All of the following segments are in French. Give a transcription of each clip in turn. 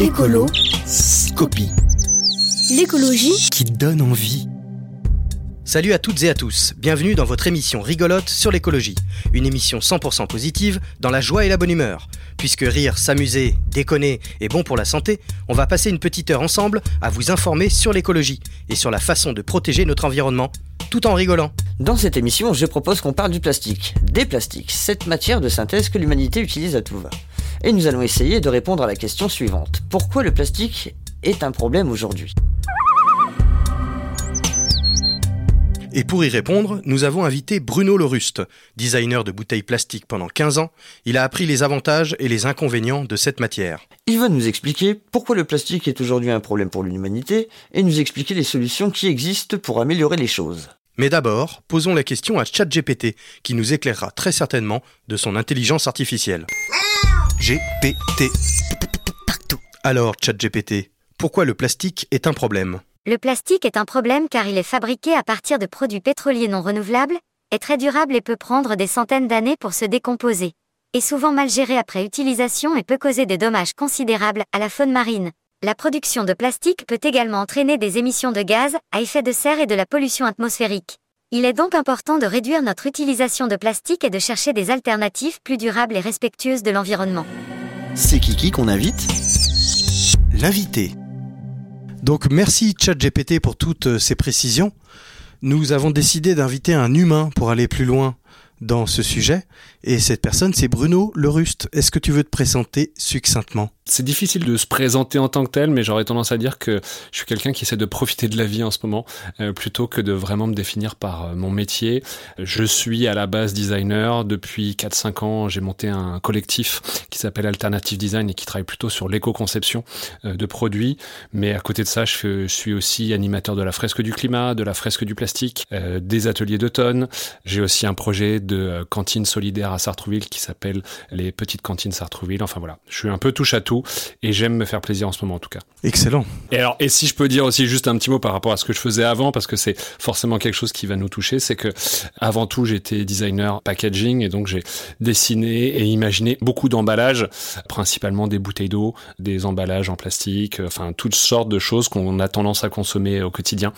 Écolo, Scopie. L'écologie qui donne envie. Salut à toutes et à tous, bienvenue dans votre émission rigolote sur l'écologie. Une émission 100% positive, dans la joie et la bonne humeur. Puisque rire, s'amuser, déconner est bon pour la santé, on va passer une petite heure ensemble à vous informer sur l'écologie et sur la façon de protéger notre environnement, tout en rigolant. Dans cette émission, je propose qu'on parle du plastique, des plastiques, cette matière de synthèse que l'humanité utilise à tout va. Et nous allons essayer de répondre à la question suivante. Pourquoi le plastique est un problème aujourd'hui? Et pour y répondre, nous avons invité Bruno Loruste, designer de bouteilles plastiques pendant 15 ans. Il a appris les avantages et les inconvénients de cette matière. Il va nous expliquer pourquoi le plastique est aujourd'hui un problème pour l'humanité et nous expliquer les solutions qui existent pour améliorer les choses. Mais d'abord, posons la question à ChatGPT, qui nous éclairera très certainement de son intelligence artificielle. GPT. Alors, ChatGPT, pourquoi le plastique est un problème? Le plastique est un problème car il est fabriqué à partir de produits pétroliers non renouvelables, est très durable et peut prendre des centaines d'années pour se décomposer. Est souvent mal géré après utilisation et peut causer des dommages considérables à la faune marine. La production de plastique peut également entraîner des émissions de gaz à effet de serre et de la pollution atmosphérique. Il est donc important de réduire notre utilisation de plastique et de chercher des alternatives plus durables et respectueuses de l'environnement. C'est Kiki qu'on invite L'invité. Donc merci ChatGPT pour toutes euh, ces précisions. Nous avons décidé d'inviter un humain pour aller plus loin dans ce sujet. Et cette personne, c'est Bruno Leruste. Est-ce que tu veux te présenter succinctement? C'est difficile de se présenter en tant que tel, mais j'aurais tendance à dire que je suis quelqu'un qui essaie de profiter de la vie en ce moment, euh, plutôt que de vraiment me définir par euh, mon métier. Je suis à la base designer. Depuis 4-5 ans, j'ai monté un collectif qui s'appelle Alternative Design et qui travaille plutôt sur l'éco-conception euh, de produits. Mais à côté de ça, je, suis aussi animateur de la fresque du climat, de la fresque du plastique, des ateliers d'automne. J'ai aussi un projet de cantine solidaire à Sartrouville qui s'appelle les petites cantines Sartrouville. Enfin voilà, je suis un peu touche à tout et j'aime me faire plaisir en ce moment en tout cas. Excellent. Et alors, et si je peux dire aussi juste un petit mot par rapport à ce que je faisais avant, parce que c'est forcément quelque chose qui va nous toucher, c'est que avant tout, j'étais designer packaging et donc j'ai dessiné et imaginé beaucoup d'emballages, principalement des bouteilles d'eau, des emballages en plastique, enfin toutes sortes de choses qu'on a tendance à consommer au quotidien.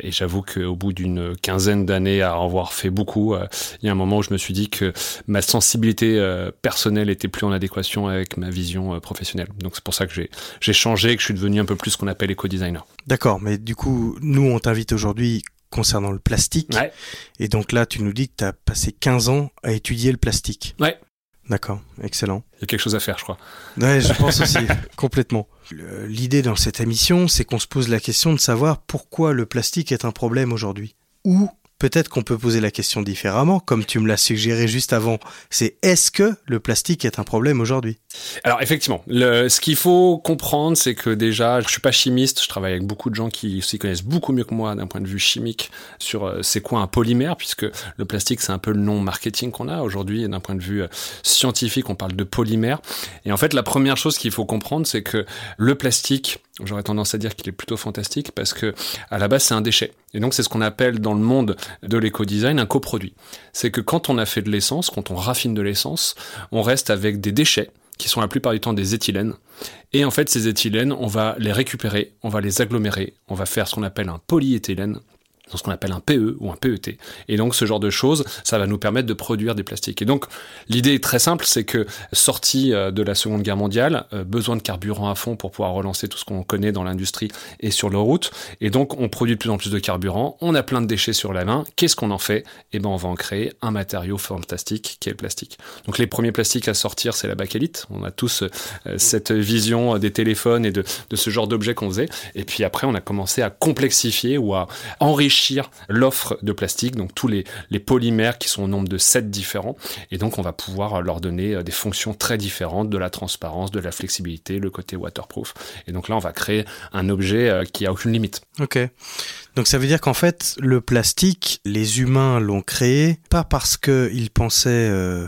Et j'avoue qu'au bout d'une quinzaine d'années à en avoir fait beaucoup, euh, il y a un moment où je me suis dit que ma sensibilité euh, personnelle était plus en adéquation avec ma vision euh, professionnelle. Donc c'est pour ça que j'ai changé et que je suis devenu un peu plus ce qu'on appelle éco-designer. D'accord, mais du coup, nous, on t'invite aujourd'hui concernant le plastique. Ouais. Et donc là, tu nous dis que tu as passé 15 ans à étudier le plastique. Ouais. D'accord, excellent. Il y a quelque chose à faire, je crois. Ouais, je pense aussi, complètement. L'idée dans cette émission, c'est qu'on se pose la question de savoir pourquoi le plastique est un problème aujourd'hui. Ou peut-être qu'on peut poser la question différemment, comme tu me l'as suggéré juste avant. C'est est-ce que le plastique est un problème aujourd'hui? Alors effectivement, ce qu'il faut comprendre, c'est que déjà, je suis pas chimiste, je travaille avec beaucoup de gens qui s'y connaissent beaucoup mieux que moi d'un point de vue chimique sur euh, c'est quoi un polymère, puisque le plastique c'est un peu le nom marketing qu'on a aujourd'hui, d'un point de vue euh, scientifique, on parle de polymère. Et en fait, la première chose qu'il faut comprendre, c'est que le plastique, j'aurais tendance à dire qu'il est plutôt fantastique parce que à la base c'est un déchet. Et donc c'est ce qu'on appelle dans le monde de l'éco-design un coproduit. C'est que quand on a fait de l'essence, quand on raffine de l'essence, on reste avec des déchets qui sont la plupart du temps des éthylènes. Et en fait, ces éthylènes, on va les récupérer, on va les agglomérer, on va faire ce qu'on appelle un polyéthylène, ce qu'on appelle un PE ou un PET. Et donc ce genre de choses, ça va nous permettre de produire des plastiques. Et donc l'idée est très simple, c'est que sortie euh, de la Seconde Guerre mondiale, euh, besoin de carburant à fond pour pouvoir relancer tout ce qu'on connaît dans l'industrie et sur les routes. Et donc on produit de plus en plus de carburant, on a plein de déchets sur la main. Qu'est-ce qu'on en fait? Eh ben on va en créer un matériau fantastique qui est le plastique. Donc les premiers plastiques à sortir, c'est la bakélite. On a tous euh, cette vision des téléphones et de, de ce genre d'objets qu'on faisait. Et puis après, on a commencé à complexifier ou à enrichir l'offre de plastique, donc tous les, polymères qui sont au nombre de 7 différents. Et donc, on va pouvoir leur donner euh, des fonctions très différentes, de la transparence, de la flexibilité, le côté waterproof. Et donc là, on va créer un objet euh, qui a aucune limite. Ok. Donc ça veut dire qu'en fait, le plastique, les humains l'ont créé, pas parce qu'ils pensaient... Euh,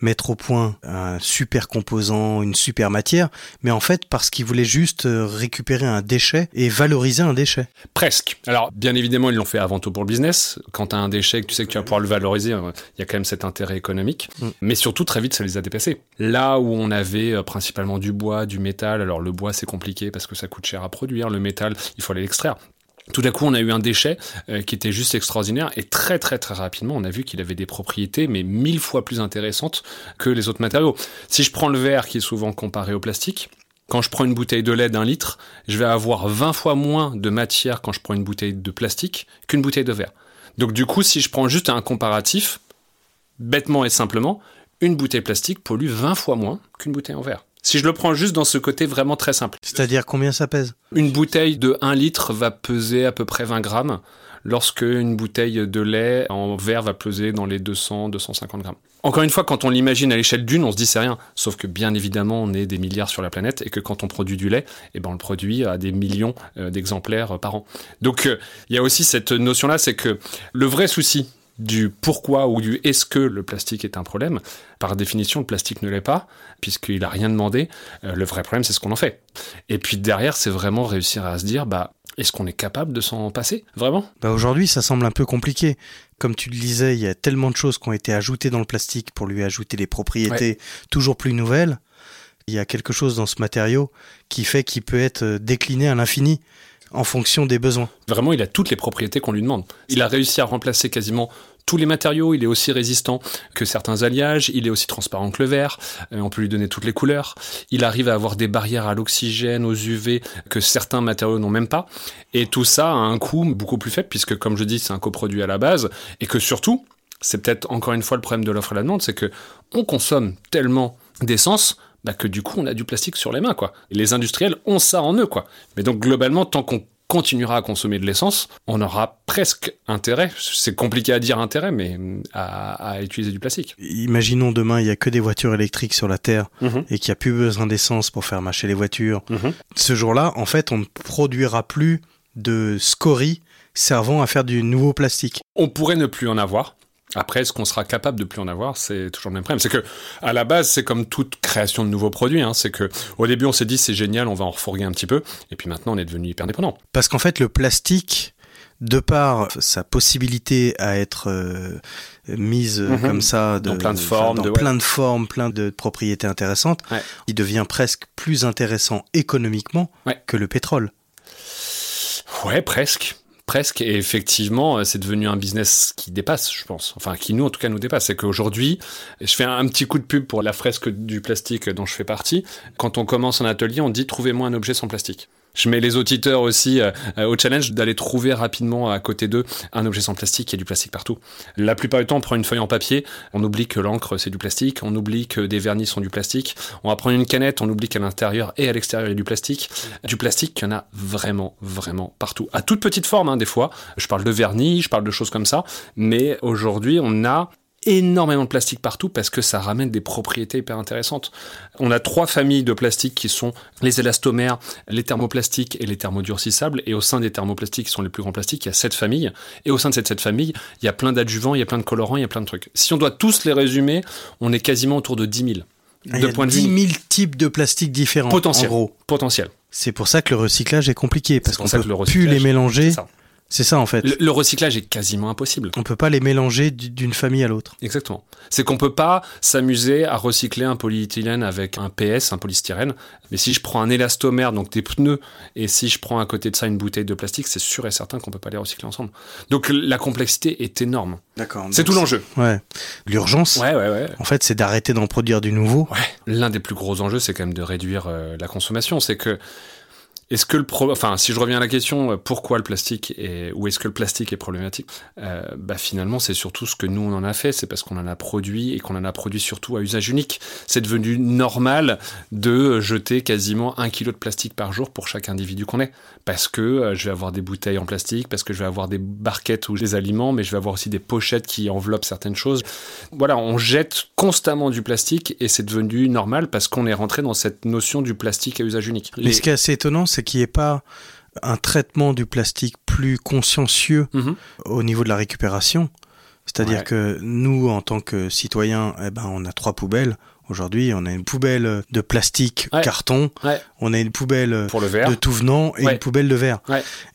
mettre au point un super composant, une super matière, mais en fait parce qu'ils voulaient juste euh, récupérer un déchet et valoriser un déchet. Presque. Alors, bien évidemment, ils l'ont fait avant tout pour le business. Quand tu as un déchet que tu sais que tu vas pouvoir le valoriser, euh, il y a quand même cet intérêt économique. Mm. Mais surtout, très vite, ça les a dépassés. Là où on avait euh, principalement du bois, du métal, alors le bois, c'est compliqué parce que ça coûte cher à produire. Le métal, il faut aller l'extraire. Tout d'un coup, on a eu un déchet euh, qui était juste extraordinaire et très très très rapidement, on a vu qu'il avait des propriétés mais mille fois plus intéressantes que les autres matériaux. Si je prends le verre qui est souvent comparé au plastique, quand je prends une bouteille de lait d'un litre, je vais avoir 20 fois moins de matière quand je prends une bouteille de plastique qu'une bouteille de verre. Donc du coup, si je prends juste un comparatif, bêtement et simplement, une bouteille plastique pollue 20 fois moins qu'une bouteille en verre. Si je le prends juste dans ce côté vraiment très simple. C'est-à-dire combien ça pèse? Une bouteille de 1 litre va peser à peu près 20 grammes, lorsque une bouteille de lait en verre va peser dans les 200-250 grammes. Encore une fois, quand on l'imagine à l'échelle d'une, on se dit c'est rien. Sauf que bien évidemment, on est des milliards sur la planète et que quand on produit du lait, eh ben on le produit à des millions euh, d'exemplaires par an. Donc euh, il y a aussi cette notion-là, c'est que le vrai souci du pourquoi ou du est-ce que le plastique est un problème. Par définition, le plastique ne l'est pas, puisqu'il n'a rien demandé. Euh, le vrai problème, c'est ce qu'on en fait. Et puis derrière, c'est vraiment réussir à se dire, bah, est-ce qu'on est capable de s'en passer, vraiment? Bah Aujourd'hui, ça semble un peu compliqué. Comme tu le disais, il y a tellement de choses qui ont été ajoutées dans le plastique pour lui ajouter des propriétés toujours plus nouvelles. Il y a quelque chose dans ce matériau qui fait qu'il peut être décliné à l'infini en fonction des besoins. Vraiment, il a toutes les propriétés qu'on lui demande. Il a réussi à remplacer quasiment tous les matériaux, il est aussi résistant que certains alliages, il est aussi transparent que le verre, euh, on peut lui donner toutes les couleurs, il arrive à avoir des barrières à l'oxygène, aux UV que certains matériaux n'ont même pas, et tout ça a un coût beaucoup plus faible puisque comme je dis c'est un coproduit à la base, et que surtout, c'est peut-être encore une fois le problème de l'offre et la demande, c'est que on consomme tellement d'essence bah que du coup on a du plastique sur les mains quoi. Et les industriels ont ça en eux quoi. Mais donc globalement tant qu'on continuera à consommer de l'essence, on aura presque intérêt, c'est compliqué à dire intérêt, mais à, utiliser du plastique. Imaginons demain, il n'y a que des voitures électriques sur la Terre mhm. et qu'il n'y a plus besoin d'essence pour faire marcher les voitures. Mhm. Ce jour-là, en fait, on ne produira plus de scories servant à faire du nouveau plastique. On pourrait ne plus en avoir, après, est-ce qu'on sera capable de plus en avoir C'est toujours le même problème. C'est que, à la base, c'est comme toute création de nouveaux produits. Hein. C'est que, au début, on s'est dit c'est génial, on va en refourguer un petit peu, et puis maintenant, on est devenu hyper dépendant. Parce qu'en fait, le plastique, de par sa possibilité à être euh, mise mhm. comme ça dans plein de formes, dans plein de formes, plein de propriétés intéressantes, il devient presque plus intéressant économiquement que le pétrole. Ouais, presque Et effectivement, euh, c'est devenu un business qui dépasse, je pense. Enfin, qui nous, en tout cas, nous dépasse. C'est qu'aujourd'hui, je fais un petit coup de pub pour la fresque du plastique dont je fais partie. Quand on commence un atelier, on dit trouvez-moi un objet sans plastique. Je mets les auditeurs aussi euh, au challenge d'aller trouver rapidement à côté d'eux un objet sans plastique. Il y a du plastique partout. La plupart du temps, on prend une feuille en papier, on oublie que l'encre c'est du plastique, on oublie que des vernis sont du plastique. On va prendre une canette, on oublie qu'à l'intérieur et à l'extérieur il y a du plastique. Du plastique, il y en a vraiment, vraiment partout. À toute petite forme, hein, des fois. Je parle de vernis, je parle de choses comme ça. Mais aujourd'hui, on a énormément de plastique partout parce que ça ramène des propriétés hyper intéressantes. On a trois familles de plastique qui sont les élastomères, les thermoplastiques et les thermodurcissables. Et au sein des thermoplastiques, qui sont les plus grands plastiques, il y a sept familles. Et au sein de cette, cette famille, il y a plein d'adjuvants, il y a plein de colorants, il y a plein de trucs. Si on doit tous les résumer, on est quasiment autour de 10 000. Ah, de il y a 10 000 types de plastiques différents. Potentiel. En gros. Potentiel. C'est pour ça que le recyclage est compliqué parce qu'on peut plus les mélanger. C'est ça en fait. Le, recyclage est quasiment impossible. On peut pas les mélanger d'une famille à l'autre. Exactement. C'est qu'on peut pas s'amuser à recycler un polyéthylène avec un PS, un polystyrène. Mais si je prends un élastomère, donc des pneus, et si je prends à côté de ça une bouteille de plastique, c'est sûr et certain qu'on peut pas les recycler ensemble. Donc la complexité est énorme. D'accord. C'est tout l'enjeu. Ouais. L'urgence. Ouais, ouais, ouais. En fait, c'est d'arrêter d'en produire du nouveau. Ouais. L'un des plus gros enjeux, c'est quand même de réduire euh, la consommation. C'est que est-ce que le pro... enfin, si je reviens à la question, euh, pourquoi le plastique est... ou est-ce que le plastique est problématique euh, Bah finalement, c'est surtout ce que nous on en a fait, c'est parce qu'on en a produit et qu'on en a produit surtout à usage unique. C'est devenu normal de jeter quasiment un kilo de plastique par jour pour chaque individu qu'on est, parce que euh, je vais avoir des bouteilles en plastique, parce que je vais avoir des barquettes ou des aliments, mais je vais avoir aussi des pochettes qui enveloppent certaines choses. Voilà, on jette constamment du plastique et c'est devenu normal parce qu'on est rentré dans cette notion du plastique à usage unique. Mais ce qui est assez étonnant, c'est qu'il n'y ait pas un traitement du plastique plus consciencieux mhm. au niveau de la récupération. C'est-à-dire Ouais. que nous, en tant que citoyens, eh ben, on a trois poubelles. Aujourd'hui, on a une poubelle de plastique, Ouais. carton. Ouais. On a une poubelle Pour le verre. de tout venant et une poubelle de verre.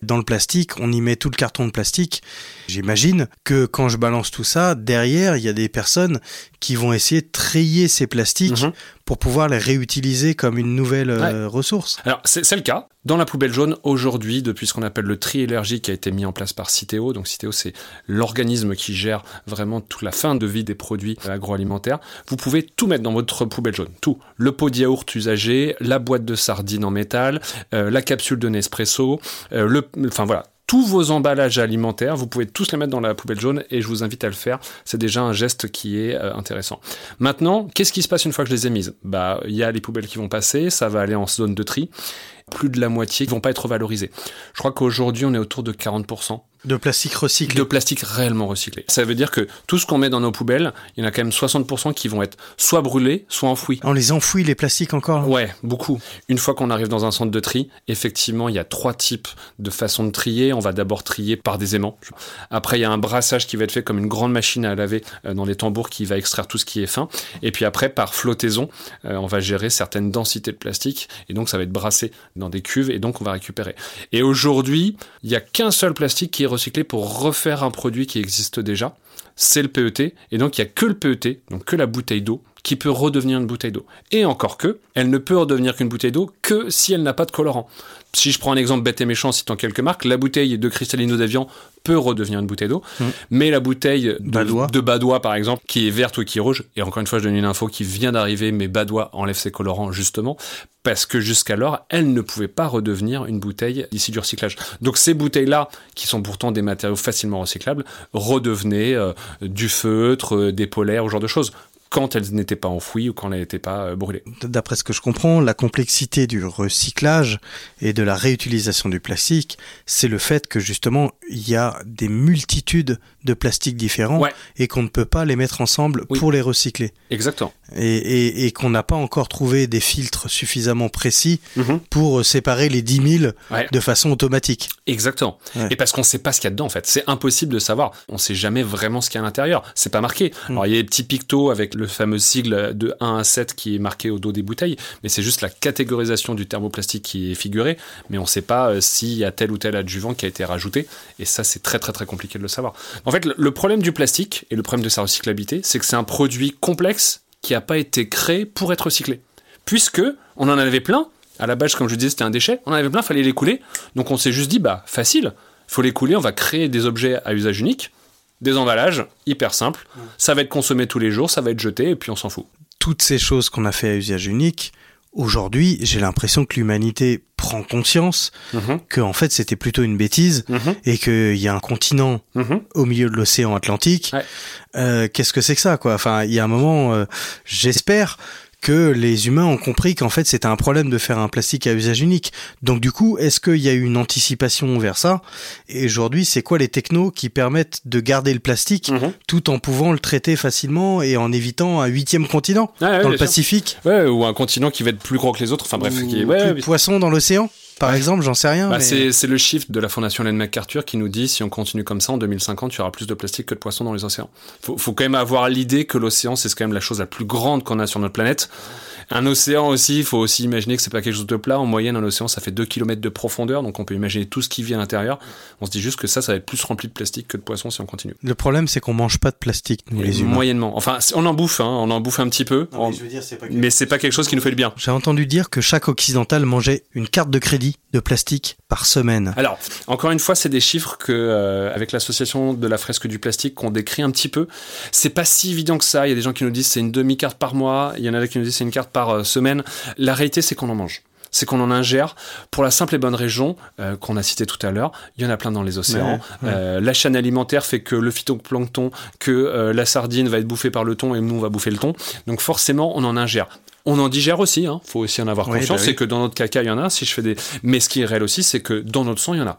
Dans le plastique, on y met tout le carton de plastique. J'imagine que quand je balance tout ça, derrière, il y a des personnes qui vont essayer de trier ces plastiques Mhm. pour pouvoir les réutiliser comme une nouvelle euh, ressource. Alors, c'est le cas. Dans la poubelle jaune, aujourd'hui, depuis ce qu'on appelle le tri élargi qui a été mis en place par Citeo, donc Citeo, c'est l'organisme qui gère vraiment toute la fin de vie des produits agroalimentaires, vous pouvez tout mettre dans votre poubelle jaune. Tout. Le pot de yaourt usagé, la boîte de sardines en métal, euh, la capsule de Nespresso, euh, le, enfin voilà. Tous vos emballages alimentaires, vous pouvez tous les mettre dans la poubelle jaune et je vous invite à le faire. C'est déjà un geste qui est euh, intéressant. Maintenant, qu'est-ce qui se passe une fois que je les ai mises? Bah, il y a les poubelles qui vont passer, ça va aller en zone de tri. Plus de la moitié qui vont pas être valorisées. Je crois qu'aujourd'hui, on est autour de 40% De plastique recyclé. de plastique réellement recyclé. Ça veut dire que tout ce qu'on met dans nos poubelles, il y en a quand même 60% qui vont être soit brûlés, soit enfouis. On les enfouit, les plastiques encore Ouais, beaucoup. Une fois qu'on arrive dans un centre de tri, effectivement, il y a trois types de façons de trier. On va d'abord trier par des aimants. Après, il y a un brassage qui va être fait comme une grande machine à laver euh, dans les tambours qui va extraire tout ce qui est fin. Et puis après, par flottaison, euh, on va gérer certaines densités de plastique. Et donc, ça va être brassé dans des cuves et donc on va récupérer. Et aujourd'hui, il n'y a qu'un seul plastique qui est recyclé pour refaire un produit qui existe déjà. C'est le PET. Et donc, il n'y a que le PET, donc que la bouteille d'eau, qui peut redevenir une bouteille d'eau. Et encore que, elle ne peut redevenir qu'une bouteille d'eau que si elle n'a pas de colorant. Si je prends un exemple bête et méchant, citant quelques marques, la bouteille de Cristalino d'Avian peut redevenir une bouteille d'eau, mais la bouteille de Badois. de Badois, par exemple, qui est verte ou qui est rouge, et encore une fois, je donne une info qui vient d'arriver, mais Badois enlève ses colorants justement, parce que jusqu'alors, elle ne pouvait pas redevenir une bouteille issue du recyclage. Donc ces bouteilles-là, qui sont pourtant des matériaux facilement recyclables, redevenaient euh, du feutre, euh, des polaires, ce genre de choses quand elles n'étaient pas enfouies ou quand elles n'étaient pas euh, brûlées. D'après ce que je comprends, la complexité du recyclage et de la réutilisation du plastique, c'est le fait que justement, il y a des multitudes de plastiques différents Ouais. et qu'on ne peut pas les mettre ensemble Oui. pour les recycler. Exactement. Et, et- et qu'on n'a pas encore trouvé des filtres suffisamment précis Mhm. pour séparer les 10 000 Ouais. de façon automatique. Exactement. Ouais. Et parce qu'on sait pas ce qu'il y a dedans, en fait. C'est impossible de savoir. On sait jamais vraiment ce qu'il y a à l'intérieur. C'est pas marqué. Alors, il y a des petits pictos avec le fameux sigle de 1 à 7 qui est marqué au dos des bouteilles, mais c'est juste la catégorisation du thermoplastique qui est figurée, mais on sait pas euh, s'il y a tel ou tel adjuvant qui a été rajouté, et ça, c'est très très très compliqué de le savoir. En fait, le problème du plastique et le problème de sa recyclabilité, c'est que c'est un produit complexe qui a pas été créé pour être recyclé. Puisque on en avait plein, à la base, comme je disais, c'était un déchet, on en avait plein, fallait les couler, donc on s'est juste dit, bah, facile, faut les couler, on va créer des objets à usage unique, des emballages, hyper simples, ça va être consommé tous les jours, ça va être jeté, et puis on s'en fout. Toutes ces choses qu'on a fait à usage unique, aujourd'hui, j'ai l'impression que l'humanité prend conscience Mhm, que en fait c'était plutôt une bêtise mhm, et qu'il y a un continent mhm. au milieu de l'océan Atlantique. Ouais. Euh, Qu'est-ce que c'est que ça, quoi? Enfin, il y a un moment, euh, j'espère que les humains ont compris qu'en fait c'était un problème de faire un plastique à usage unique. Donc du coup, est-ce qu'il y a eu une anticipation vers ça? Et aujourd'hui, c'est quoi les technos qui permettent de garder le plastique Mhm. tout en pouvant le traiter facilement et en évitant un huitième continent dans le. Pacifique? Ouais, ou un continent qui va être plus gros que les autres, enfin bref, ou qui est- ouais, plus ouais, poissons dans l'océan? Par exemple, j'en sais rien. Bah, mais- c'est, c'est le chiffre de la fondation Ellen MacArthur qui nous dit si on continue comme ça en 2050, il y aura plus de plastique que de poissons dans les océans. Faut, faut quand même avoir l'idée que l'océan c'est quand même la chose la plus grande qu'on a sur notre planète. Un océan aussi, il faut aussi imaginer que c'est pas quelque chose de plat. En moyenne, un océan ça fait 2 km de profondeur, donc on peut imaginer tout ce qui vit à l'intérieur. On se dit juste que ça, ça va être plus rempli de plastique que de poissons si on continue. Le problème, c'est qu'on mange pas de plastique, nous les humains. Moyennement. Enfin, on en bouffe, hein, on en bouffe un petit peu, On- mais c'est pas quelque chose qui nous fait du bien. J'ai entendu dire que chaque occidental mangeait une carte de crédit de plastique par semaine. Alors, encore une fois, c'est des chiffres que, euh, avec l'association de la fresque du plastique, qu'on décrit un petit peu. C'est pas si évident que ça. Il y a des gens qui nous disent c'est une demi-carte par mois. Il y en a qui nous disent c'est une carte par euh, semaine. La réalité, c'est qu'on en mange. C'est qu'on en ingère pour la simple et bonne raison euh, qu'on a cité tout à l'heure. Il y en a plein dans les océans. Ouais, ouais. Euh, la chaîne alimentaire fait que le phytoplancton, que euh, la sardine va être bouffée par le thon et nous on va bouffer le thon. Donc forcément, on en ingère. On en digère aussi, hein. faut aussi en avoir conscience. bah oui. C'est que dans notre caca, il y en a. Si je fais des, mais ce qui est réel aussi, c'est que dans notre sang, il y en a.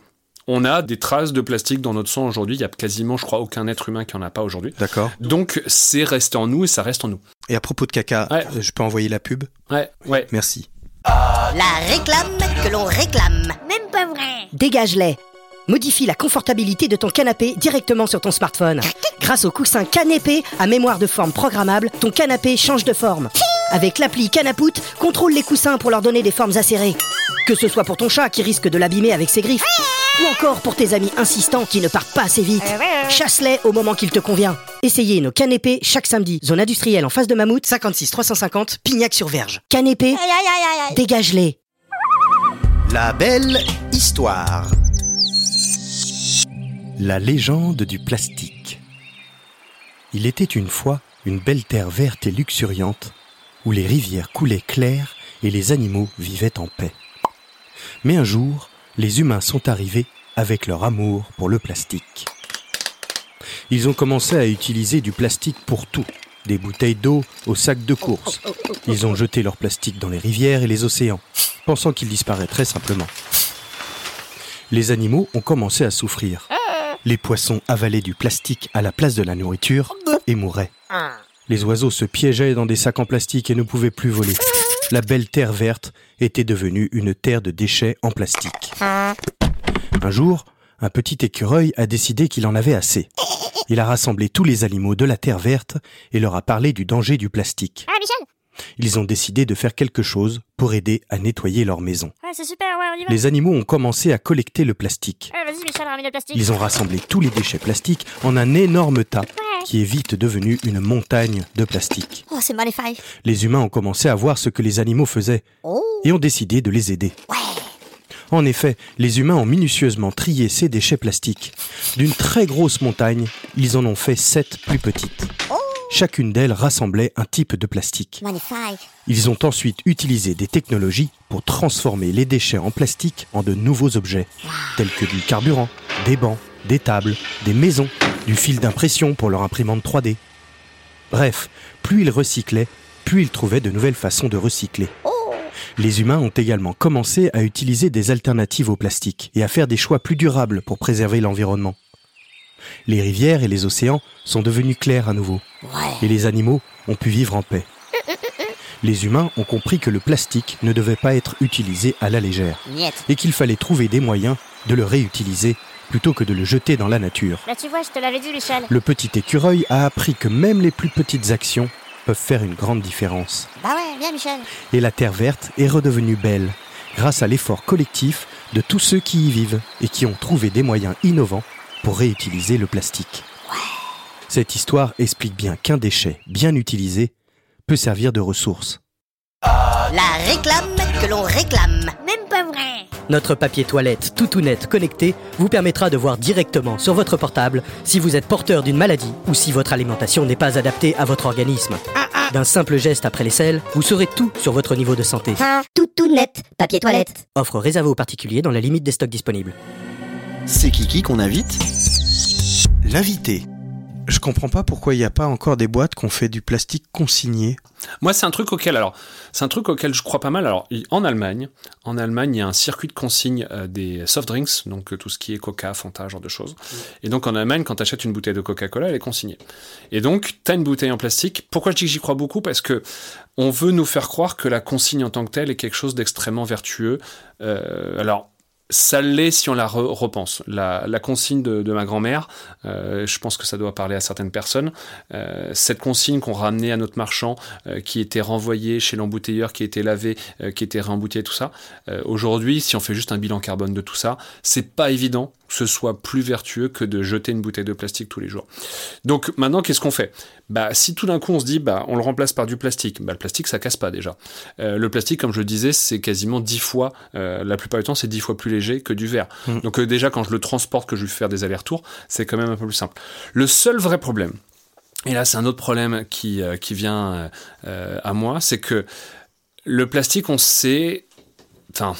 On a des traces de plastique dans notre sang aujourd'hui. Il y a quasiment, je crois, aucun être humain qui en a pas aujourd'hui. D'accord. Donc c'est resté en nous et ça reste en nous. Et à propos de caca, je peux envoyer la pub? Ouais, ouais. Merci. La réclame que l'on réclame. Même pas vrai. Dégage-les. modifie la confortabilité de ton canapé directement sur ton smartphone. Grâce au coussin Canépé à mémoire de forme programmable, ton canapé change de forme. Avec l'appli Canapout, contrôle les coussins pour leur donner des formes acérées. Que ce soit pour ton chat qui risque de l'abîmer avec ses griffes, ou encore pour tes amis insistants qui ne partent pas assez vite. Chasse-les au moment qu'il te convient. Essayez nos canépés chaque samedi. Zone industrielle en face de Mammouth, 56 350, Pignac-sur-Verge. Canépé, dégage-les. La belle histoire. La légende du plastique. Il était une fois une belle terre verte et luxuriante où les rivières coulaient claires et les animaux vivaient en paix. Mais un jour, les humains sont arrivés avec leur amour pour le plastique. Ils ont commencé à utiliser du plastique pour tout, des bouteilles d'eau aux sacs de course. Ils ont jeté leur plastique dans les rivières et les océans, pensant qu'il disparaîtrait simplement. Les animaux ont commencé à souffrir. Les poissons avalaient du plastique à la place de la nourriture et mouraient. Les oiseaux se piégeaient dans des sacs en plastique et ne pouvaient plus voler. La belle terre verte était devenue une terre de déchets en plastique. Un jour, un petit écureuil a décidé qu'il en avait assez. Il a rassemblé tous les animaux de la terre verte et leur a parlé du danger du plastique. Ah, Michel Ils ont décidé de faire quelque chose pour aider à nettoyer leur maison. Ouais, c'est super, ouais, on y va. Les animaux ont commencé à collecter le plastique. Ouais, vas-y, Michel, ramène le plastique. Ils ont rassemblé tous les déchets plastiques en un énorme tas. Qui est vite devenu une montagne de plastique. Oh, c'est. Les humains ont commencé à voir ce que les animaux faisaient Oh. et ont décidé de les aider. En effet, les humains ont minutieusement trié ces déchets plastiques. D'une très grosse montagne, ils en ont fait sept plus petites. Chacune d'elles rassemblait un type de plastique. Magnifique. Ils ont ensuite utilisé des technologies pour transformer les déchets en plastique en de nouveaux objets, tels que du carburant, des bancs, des tables, des maisons, du fil d'impression pour leur imprimante 3D. Bref, plus ils recyclaient, plus ils trouvaient de nouvelles façons de recycler. Les humains ont également commencé à utiliser des alternatives au plastique et à faire des choix plus durables pour préserver l'environnement. Les rivières et les océans sont devenus clairs à nouveau, et les animaux ont pu vivre en paix. Les humains ont compris que le plastique ne devait pas être utilisé à la légère, et qu'il fallait trouver des moyens de le réutiliser plutôt que de le jeter dans la nature. Là, tu vois, je te l'avais dit, Michel. Le petit écureuil a appris que même les plus petites actions peuvent faire une grande différence. Bah ouais, viens, Michel. Et la Terre verte est redevenue belle grâce à l'effort collectif de tous ceux qui y vivent et qui ont trouvé des moyens innovants pour réutiliser le plastique. Cette histoire explique bien qu'un déchet bien utilisé peut servir de ressource. La réclame que l'on réclame. Même pas vrai. Notre papier toilette tout tout net connecté vous permettra de voir directement sur votre portable si vous êtes porteur d'une maladie ou si votre alimentation n'est pas adaptée à votre organisme. D'un simple geste après l'aisselle, vous saurez tout sur votre niveau de santé. Tout, tout net. Papier toilette. Offre réservée aux particuliers dans la limite des stocks disponibles. C'est Kiki qu'on invite L'invité. Je comprends pas pourquoi il n'y a pas encore des boîtes qu'on fait du plastique consigné. Moi, c'est un truc auquel, alors, c'est un truc auquel je crois pas mal. Alors, il- en Allemagne, en Allemagne, il y a un circuit de consigne euh, des soft drinks, donc euh, tout ce qui est Coca, Fanta, ce genre de choses. Et donc, en Allemagne, quand tu achètes une bouteille de Coca-Cola, elle est consignée. Et donc, tu as une bouteille en plastique. Pourquoi je dis que j'y crois beaucoup? Parce que on veut nous faire croire que la consigne en tant que telle est quelque chose d'extrêmement vertueux. Euh, alors. Ça l'est si on la re- repense. La, la consigne de, de ma grand-mère, euh, je pense que ça doit parler à certaines personnes. Euh, cette consigne qu'on ramenait à notre marchand, euh, qui était renvoyé chez l'embouteilleur, qui était lavé, euh, qui était réembouteillé, tout ça. Euh, Aujourd'hui, si on fait juste un bilan carbone de tout ça, c'est pas évident ce soit plus vertueux que de jeter une bouteille de plastique tous les jours. Donc maintenant, qu'est-ce qu'on fait? Bah, si tout d'un coup on se dit, bah, on le remplace par du plastique, bah, le plastique ça casse pas déjà. Euh, le plastique, comme je le disais, c'est quasiment 10 fois, euh, la plupart du temps, c'est 10 fois plus léger que du verre. Mm. Donc euh, déjà, quand je le transporte, que je vais faire des allers-retours, c'est quand même un peu plus simple. Le seul vrai problème, et là, c'est un autre problème qui, qui vient à moi, c'est que le plastique, on sait. Enfin.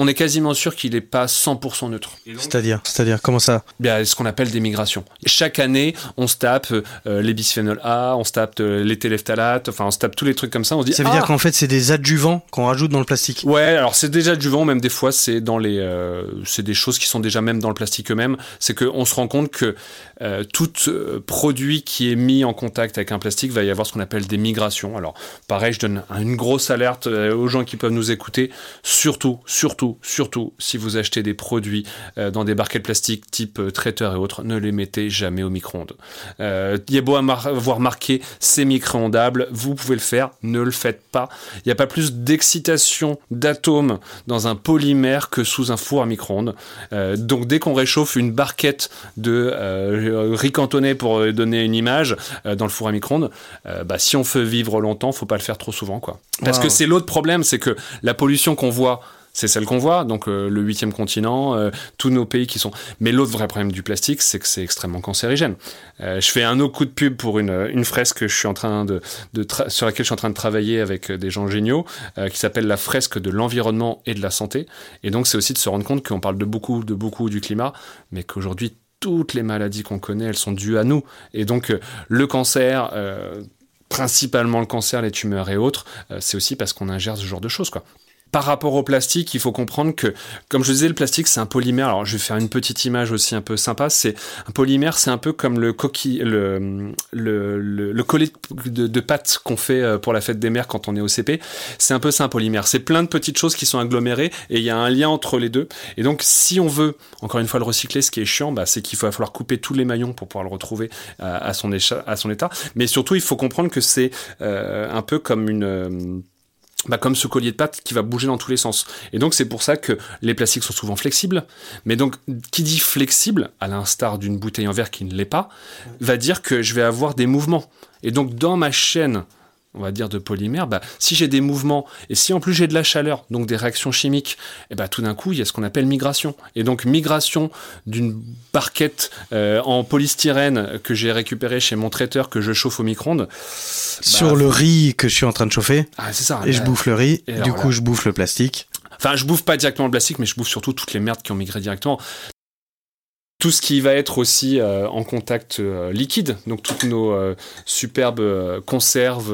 On est quasiment sûr qu'il n'est pas 100% neutre. C'est-à-dire, c'est-à-dire comment ça? Bien, ce qu'on appelle des migrations. Chaque année, on se tape euh, les bisphénols A, on se tape euh, les téléphthalates, enfin, on se tape tous les trucs comme ça. On se dit, Ça veut ah, dire qu'en fait, c'est des adjuvants qu'on rajoute dans le plastique. Ouais, alors c'est déjà du vent, même des fois c'est dans les, euh, c'est des choses qui sont déjà même dans le plastique eux-mêmes. C'est qu'on se rend compte que euh, tout produit qui est mis en contact avec un plastique va y avoir ce qu'on appelle des migrations. Alors pareil, je donne une grosse alerte aux gens qui peuvent nous écouter. Surtout, surtout, surtout, surtout, si vous achetez des produits euh, dans des barquettes plastiques type euh, traiteur et autres, ne les mettez jamais au micro-ondes. Euh, il est beau avoir marqué c'est micro-ondable, vous pouvez le faire, ne le faites pas. Il n'y a pas plus d'excitation d'atomes dans un polymère que sous un four à micro-ondes. donc dès qu'on réchauffe une barquette de riz cantonné pour donner une image dans le four à micro-ondes, bah, si on veut vivre longtemps, faut pas le faire trop souvent, quoi. Parce que c'est l'autre problème, c'est que la pollution qu'on voit c'est celle qu'on voit, donc euh, le huitième continent, euh, tous nos pays qui sont. Mais l'autre vrai problème du plastique, c'est que c'est extrêmement cancérigène. Euh, je fais un autre coup de pub pour une, fresque que je suis en train de, de sur laquelle je suis en train de travailler avec des gens géniaux, qui s'appelle la fresque de l'environnement et de la santé. Et donc c'est aussi de se rendre compte qu'on parle de beaucoup, de beaucoup du climat, mais qu'aujourd'hui toutes les maladies qu'on connaît, elles sont dues à nous. Et donc le cancer principalement le cancer, les tumeurs et autres, c'est aussi parce qu'on ingère ce genre de choses, quoi. Par rapport au plastique, il faut comprendre que, comme je disais, le plastique c'est un polymère. Alors je vais faire une petite image aussi un peu sympa. C'est un polymère, c'est un peu comme le coquille, le le, le, collet de, de pâte qu'on fait euh, pour la fête des mères quand on est au CP. C'est un peu ça un polymère. C'est plein de petites choses qui sont agglomérées et il y a un lien entre les deux. Et donc si on veut, encore une fois, le recycler, ce qui est chiant, bah, c'est qu'il va falloir couper tous les maillons pour pouvoir le retrouver à, à son, à son état. Mais surtout, il faut comprendre que c'est euh, un peu comme une euh, bah, comme ce collier de pâte qui va bouger dans tous les sens. Et donc c'est pour ça que les plastiques sont souvent flexibles. Mais donc qui dit flexible, à l'instar d'une bouteille en verre qui ne l'est pas, va dire que je vais avoir des mouvements. Et donc dans ma chaîne on va dire de polymère, bah, si j'ai des mouvements et si en plus j'ai de la chaleur, donc des réactions chimiques, et bah, tout d'un coup il y a ce qu'on appelle migration. Et donc migration d'une barquette euh, en polystyrène que j'ai récupéré chez mon traiteur que je chauffe au micro-ondes. Sur bah, le riz que je suis en train de chauffer. Ah, c'est ça. Et je bouffe le riz, du coup je bouffe le plastique. Enfin, je bouffe pas directement le plastique, mais je bouffe surtout toutes les merdes qui ont migré directement tout ce qui va être aussi euh, en contact euh, liquide, donc toutes nos euh, superbes conserves,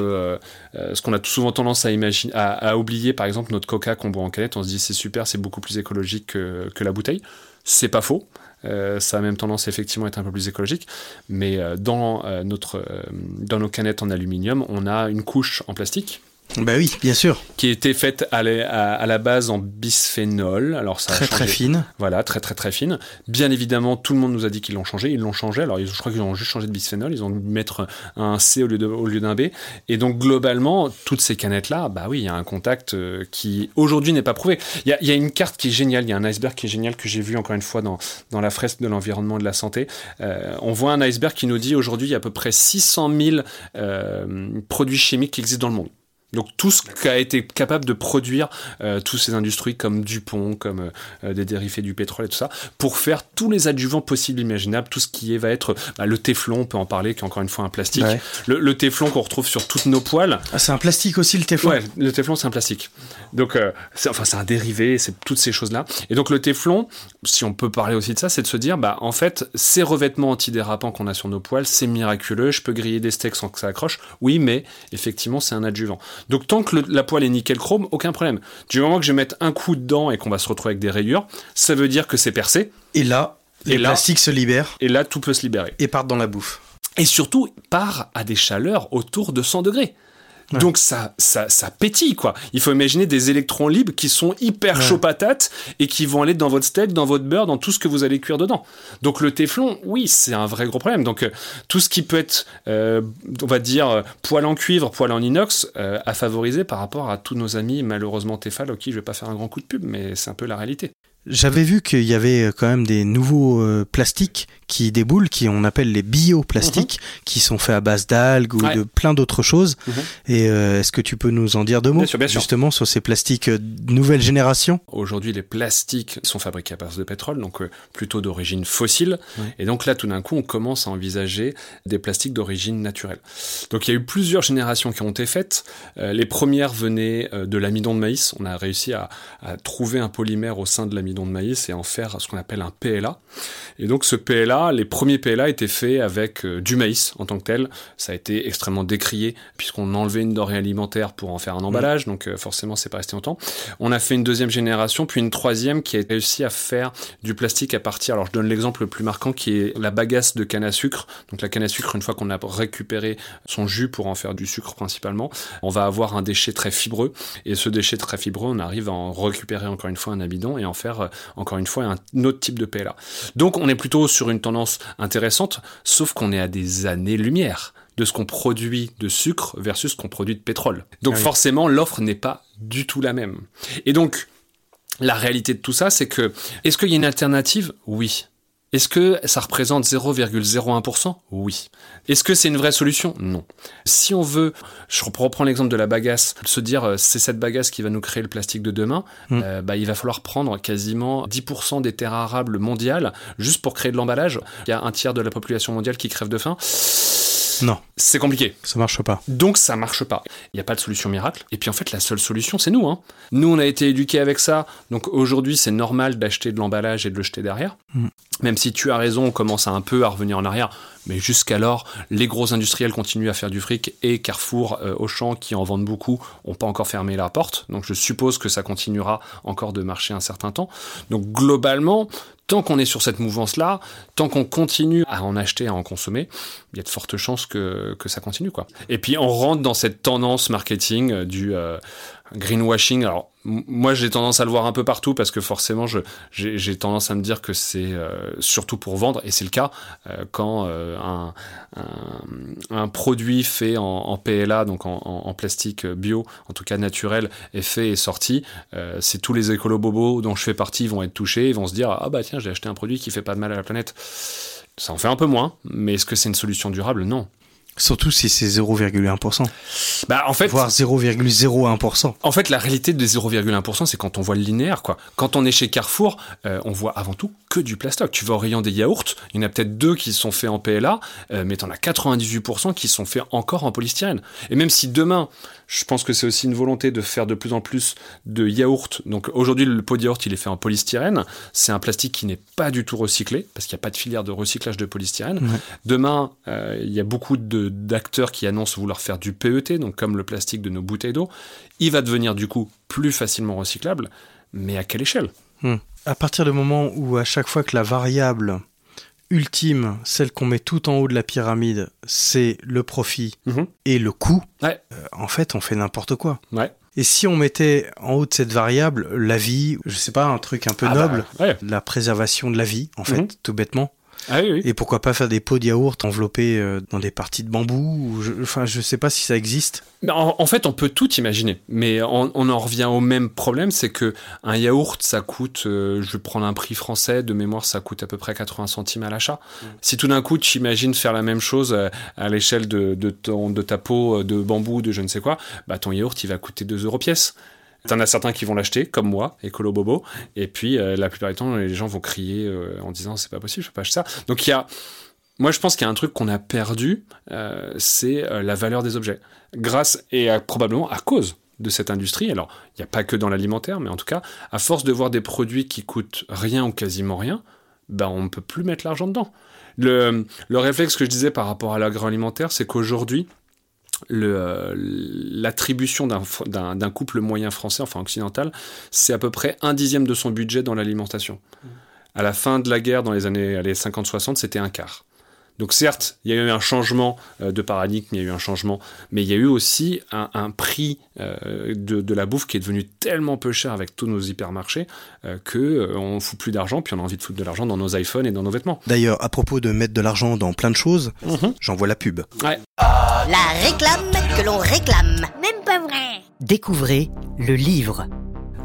ce qu'on a tout souvent tendance à, imaginer, à, oublier, par exemple notre coca qu'on boit en canette, on se dit c'est super, c'est beaucoup plus écologique que, la bouteille. C'est pas faux. ça a même tendance effectivement à être un peu plus écologique, mais dans nos canettes en aluminium, on a une couche en plastique bah oui, bien sûr. Qui était faite à, la, base en bisphénol. Alors ça très très fine. Voilà, très très très fine. Bien évidemment, tout le monde nous a dit qu'ils l'ont changé. Ils l'ont changé. Alors je crois qu'ils ont juste changé de bisphénol. Ils ont dû mettre un C au lieu d'un B. Et donc globalement, toutes ces canettes là, bah oui, il y a un contact euh, qui aujourd'hui n'est pas prouvé. Il y, a, une carte qui est géniale. Il y a un iceberg qui est génial que j'ai vu encore une fois dans, dans la fresque de l'environnement et de la santé. Euh, on voit un iceberg qui nous dit aujourd'hui il y a à peu près 600 000 euh, produits chimiques qui existent dans le monde. Donc tout ce qu'a été capable de produire euh, toutes ces industries comme Dupont, comme euh, des dérivés du pétrole et tout ça, pour faire tous les adjuvants possibles imaginables, tout ce qui va être bah, le téflon, on peut en parler, qui est encore une fois un plastique. Le, téflon qu'on retrouve sur toutes nos poils. Ah, c'est un plastique aussi le téflon. Ouais, le téflon c'est un plastique. Donc euh, c'est, enfin c'est un dérivé, c'est toutes ces choses là. Et donc le téflon, si on peut parler aussi de ça, c'est de se dire bah en fait ces revêtements antidérapants qu'on a sur nos poils, c'est miraculeux, je peux griller des steaks sans que ça accroche. Oui, mais effectivement c'est un adjuvant. Donc tant que la poêle est nickel chrome, aucun problème. Du moment que je vais mettre un coup dedans et qu'on va se retrouver avec des rayures, ça veut dire que c'est percé. Et là, les plastiques se libèrent. Et là, tout peut se libérer. Et partent dans la bouffe. Et surtout, part à des chaleurs autour de 100 degrés. Donc ça, ça, ça pétille quoi. Il faut imaginer des électrons libres qui sont hyper chauds patates et qui vont aller dans votre steak, dans votre beurre, dans tout ce que vous allez cuire dedans. Donc le téflon, oui, c'est un vrai gros problème. Donc euh, tout ce qui peut être, euh, on va dire, poêle en cuivre, poêle en inox, euh, à favoriser par rapport à tous nos amis malheureusement téfal, ok, je vais pas faire un grand coup de pub, mais c'est un peu la réalité. J'avais vu qu'il y avait quand même des nouveaux euh, plastiques qui déboulent, qui on appelle les bioplastiques, mhm. qui sont faits à base d'algues ou de plein d'autres choses. Mhm. Et euh, est-ce que tu peux nous en dire deux mots justement sur ces plastiques euh, nouvelle génération? Aujourd'hui, les plastiques sont fabriqués à base de pétrole, donc plutôt d'origine fossile. Et donc là, tout d'un coup, on commence à envisager des plastiques d'origine naturelle. Donc il y a eu plusieurs générations qui ont été faites. les premières venaient de l'amidon de maïs. On a réussi à, à trouver un polymère au sein de l'amidon d'amidon de maïs et en faire ce qu'on appelle un PLA. Et donc ce PLA, les premiers PLA étaient faits avec euh, du maïs en tant que tel. Ça a été extrêmement décrié puisqu'on enlevait une denrée alimentaire pour en faire un emballage, donc euh, forcément c'est pas resté longtemps. On a fait une deuxième génération, puis une troisième qui a réussi à faire du plastique à partir. Alors je donne l'exemple le plus marquant qui est la bagasse de canne à sucre. Donc la canne à sucre, une fois qu'on a récupéré son jus pour en faire du sucre principalement, on va avoir un déchet très fibreux. Et ce déchet très fibreux, on arrive à en récupérer encore une fois un amidon et en faire euh, encore une fois un autre type de PLA. Donc on est plutôt sur une tendance intéressante, sauf qu'on est à des années-lumière de ce qu'on produit de sucre versus ce qu'on produit de pétrole. Donc Ah oui. forcément, l'offre n'est pas du tout la même. Et donc, la réalité de tout ça, c'est que, est-ce qu'il y a une alternative? Oui. Est-ce que ça représente 0,01% Oui. Est-ce que c'est une vraie solution? Non. Si on veut, je reprends l'exemple de la bagasse, se dire euh, c'est cette bagasse qui va nous créer le plastique de demain, Mm. euh, bah, il va falloir prendre quasiment 10% des terres arables mondiales juste pour créer de l'emballage. Il y a un tiers de la population mondiale qui crève de faim. Non, C'est compliqué. ça marche pas. Donc ça marche pas. Il n'y a pas de solution miracle. Et puis en fait, la seule solution, c'est nous. Hein. Nous, on a été éduqués avec ça. Donc aujourd'hui, c'est normal d'acheter de l'emballage et de le jeter derrière. Mm. Même si tu as raison, on commence un peu à revenir en arrière. Mais jusqu'alors, les gros industriels continuent à faire du fric et Carrefour, euh, Auchan, qui en vendent beaucoup, ont pas encore fermé la porte. Donc je suppose que ça continuera encore de marcher un certain temps. Donc globalement, tant qu'on est sur cette mouvance-là, tant qu'on continue à en acheter, à en consommer, il y a de fortes chances que, que ça continue. quoi. Et puis on rentre dans cette tendance marketing euh, du euh, greenwashing. Alors moi j'ai tendance à le voir un peu partout parce que forcément j'ai tendance à me dire que c'est euh, surtout pour vendre et c'est le cas euh, quand euh, un, un, produit fait en, PLA, donc en, plastique bio, en tout cas naturel, est fait et sorti. C'est tous les écolos bobos dont je fais partie vont être touchés, ils vont se dire ah bah tiens j'ai acheté un produit qui fait pas de mal à la planète. Ça en fait un peu moins, mais est-ce que c'est une solution durable? Non. Surtout si c'est 0,1%. Bah en fait, Voire 0,01%. En fait, la réalité des 0,1%, c'est quand on voit le linéaire, quoi. Quand on est chez Carrefour, euh, on voit avant tout que du plastoc. Tu vas au rayon des yaourts, il y en a peut-être deux qui sont faits en PLA, euh, mais t'en as 98% qui sont faits encore en polystyrène. Et même si demain, je pense que c'est aussi une volonté de faire de plus en plus de yaourts. Donc aujourd'hui, le pot de yaourt, il est fait en polystyrène. C'est un plastique qui n'est pas du tout recyclé, parce qu'il n'y a pas de filière de recyclage de polystyrène. Ouais. Demain, euh, il y a beaucoup d'acteurs qui annoncent vouloir faire du PET, donc comme le plastique de nos bouteilles d'eau. Il va devenir du coup plus facilement recyclable, mais à quelle échelle? Hmm. À partir du moment où à chaque fois que la variable ultime, celle qu'on met tout en haut de la pyramide, c'est le profit Mhm. et le coût, Ouais. euh, en fait, on fait n'importe quoi. Ouais. Et si on mettait en haut de cette variable la vie, je sais pas, un truc un peu Ah bah, noble, ouais. la préservation de la vie, en fait, Mhm. tout bêtement. Ah oui, oui. Et pourquoi pas faire des pots de yaourt enveloppés euh, dans des parties de bambou ou je, Enfin, je sais pas si ça existe. Mais En, en fait, on peut tout imaginer, mais on, on en revient au même problème, c'est que un yaourt, ça coûte, euh, je vais prendre un prix français, de mémoire, ça coûte à peu près 80 centimes à l'achat. Si tout d'un coup, tu imagines faire la même chose euh, à l'échelle de, de, ton, de ta peau de bambou, de je ne sais quoi, bah ton yaourt, il va coûter 2 euros pièce. T'en as certains qui vont l'acheter, comme moi, écolo bobo, et puis euh, la plupart du temps, les gens vont crier euh, en disant c'est pas possible, je peux pas acheter ça. Donc il y a, moi je pense qu'il y a un truc qu'on a perdu, euh, c'est la valeur des objets. Grâce et probablement à cause de cette industrie. Alors il n'y a pas que dans l'alimentaire, mais en tout cas, à force de voir des produits qui coûtent rien ou quasiment rien, ben on ne peut plus mettre l'argent dedans. Le réflexe que je disais par rapport à l'agroalimentaire, c'est qu'aujourd'hui, euh, l'attribution d'un, couple moyen français, enfin occidental, c'est à peu près un dixième de son budget dans l'alimentation. À la fin de la guerre, dans les années allez, 50-60, c'était un quart. Donc certes, il y a eu un changement euh, de paradigme, il y a eu un changement, mais il y a eu aussi un, un prix euh, de, de la bouffe qui est devenu tellement peu cher avec tous nos hypermarchés euh, que euh, on fout plus d'argent, puis on a envie de foutre de l'argent dans nos iPhones et dans nos vêtements. D'ailleurs, à propos de mettre de l'argent dans plein de choses, Mhm. j'envoie la pub. Ouais. La réclame que l'on réclame. Même pas vrai. Découvrez le livre.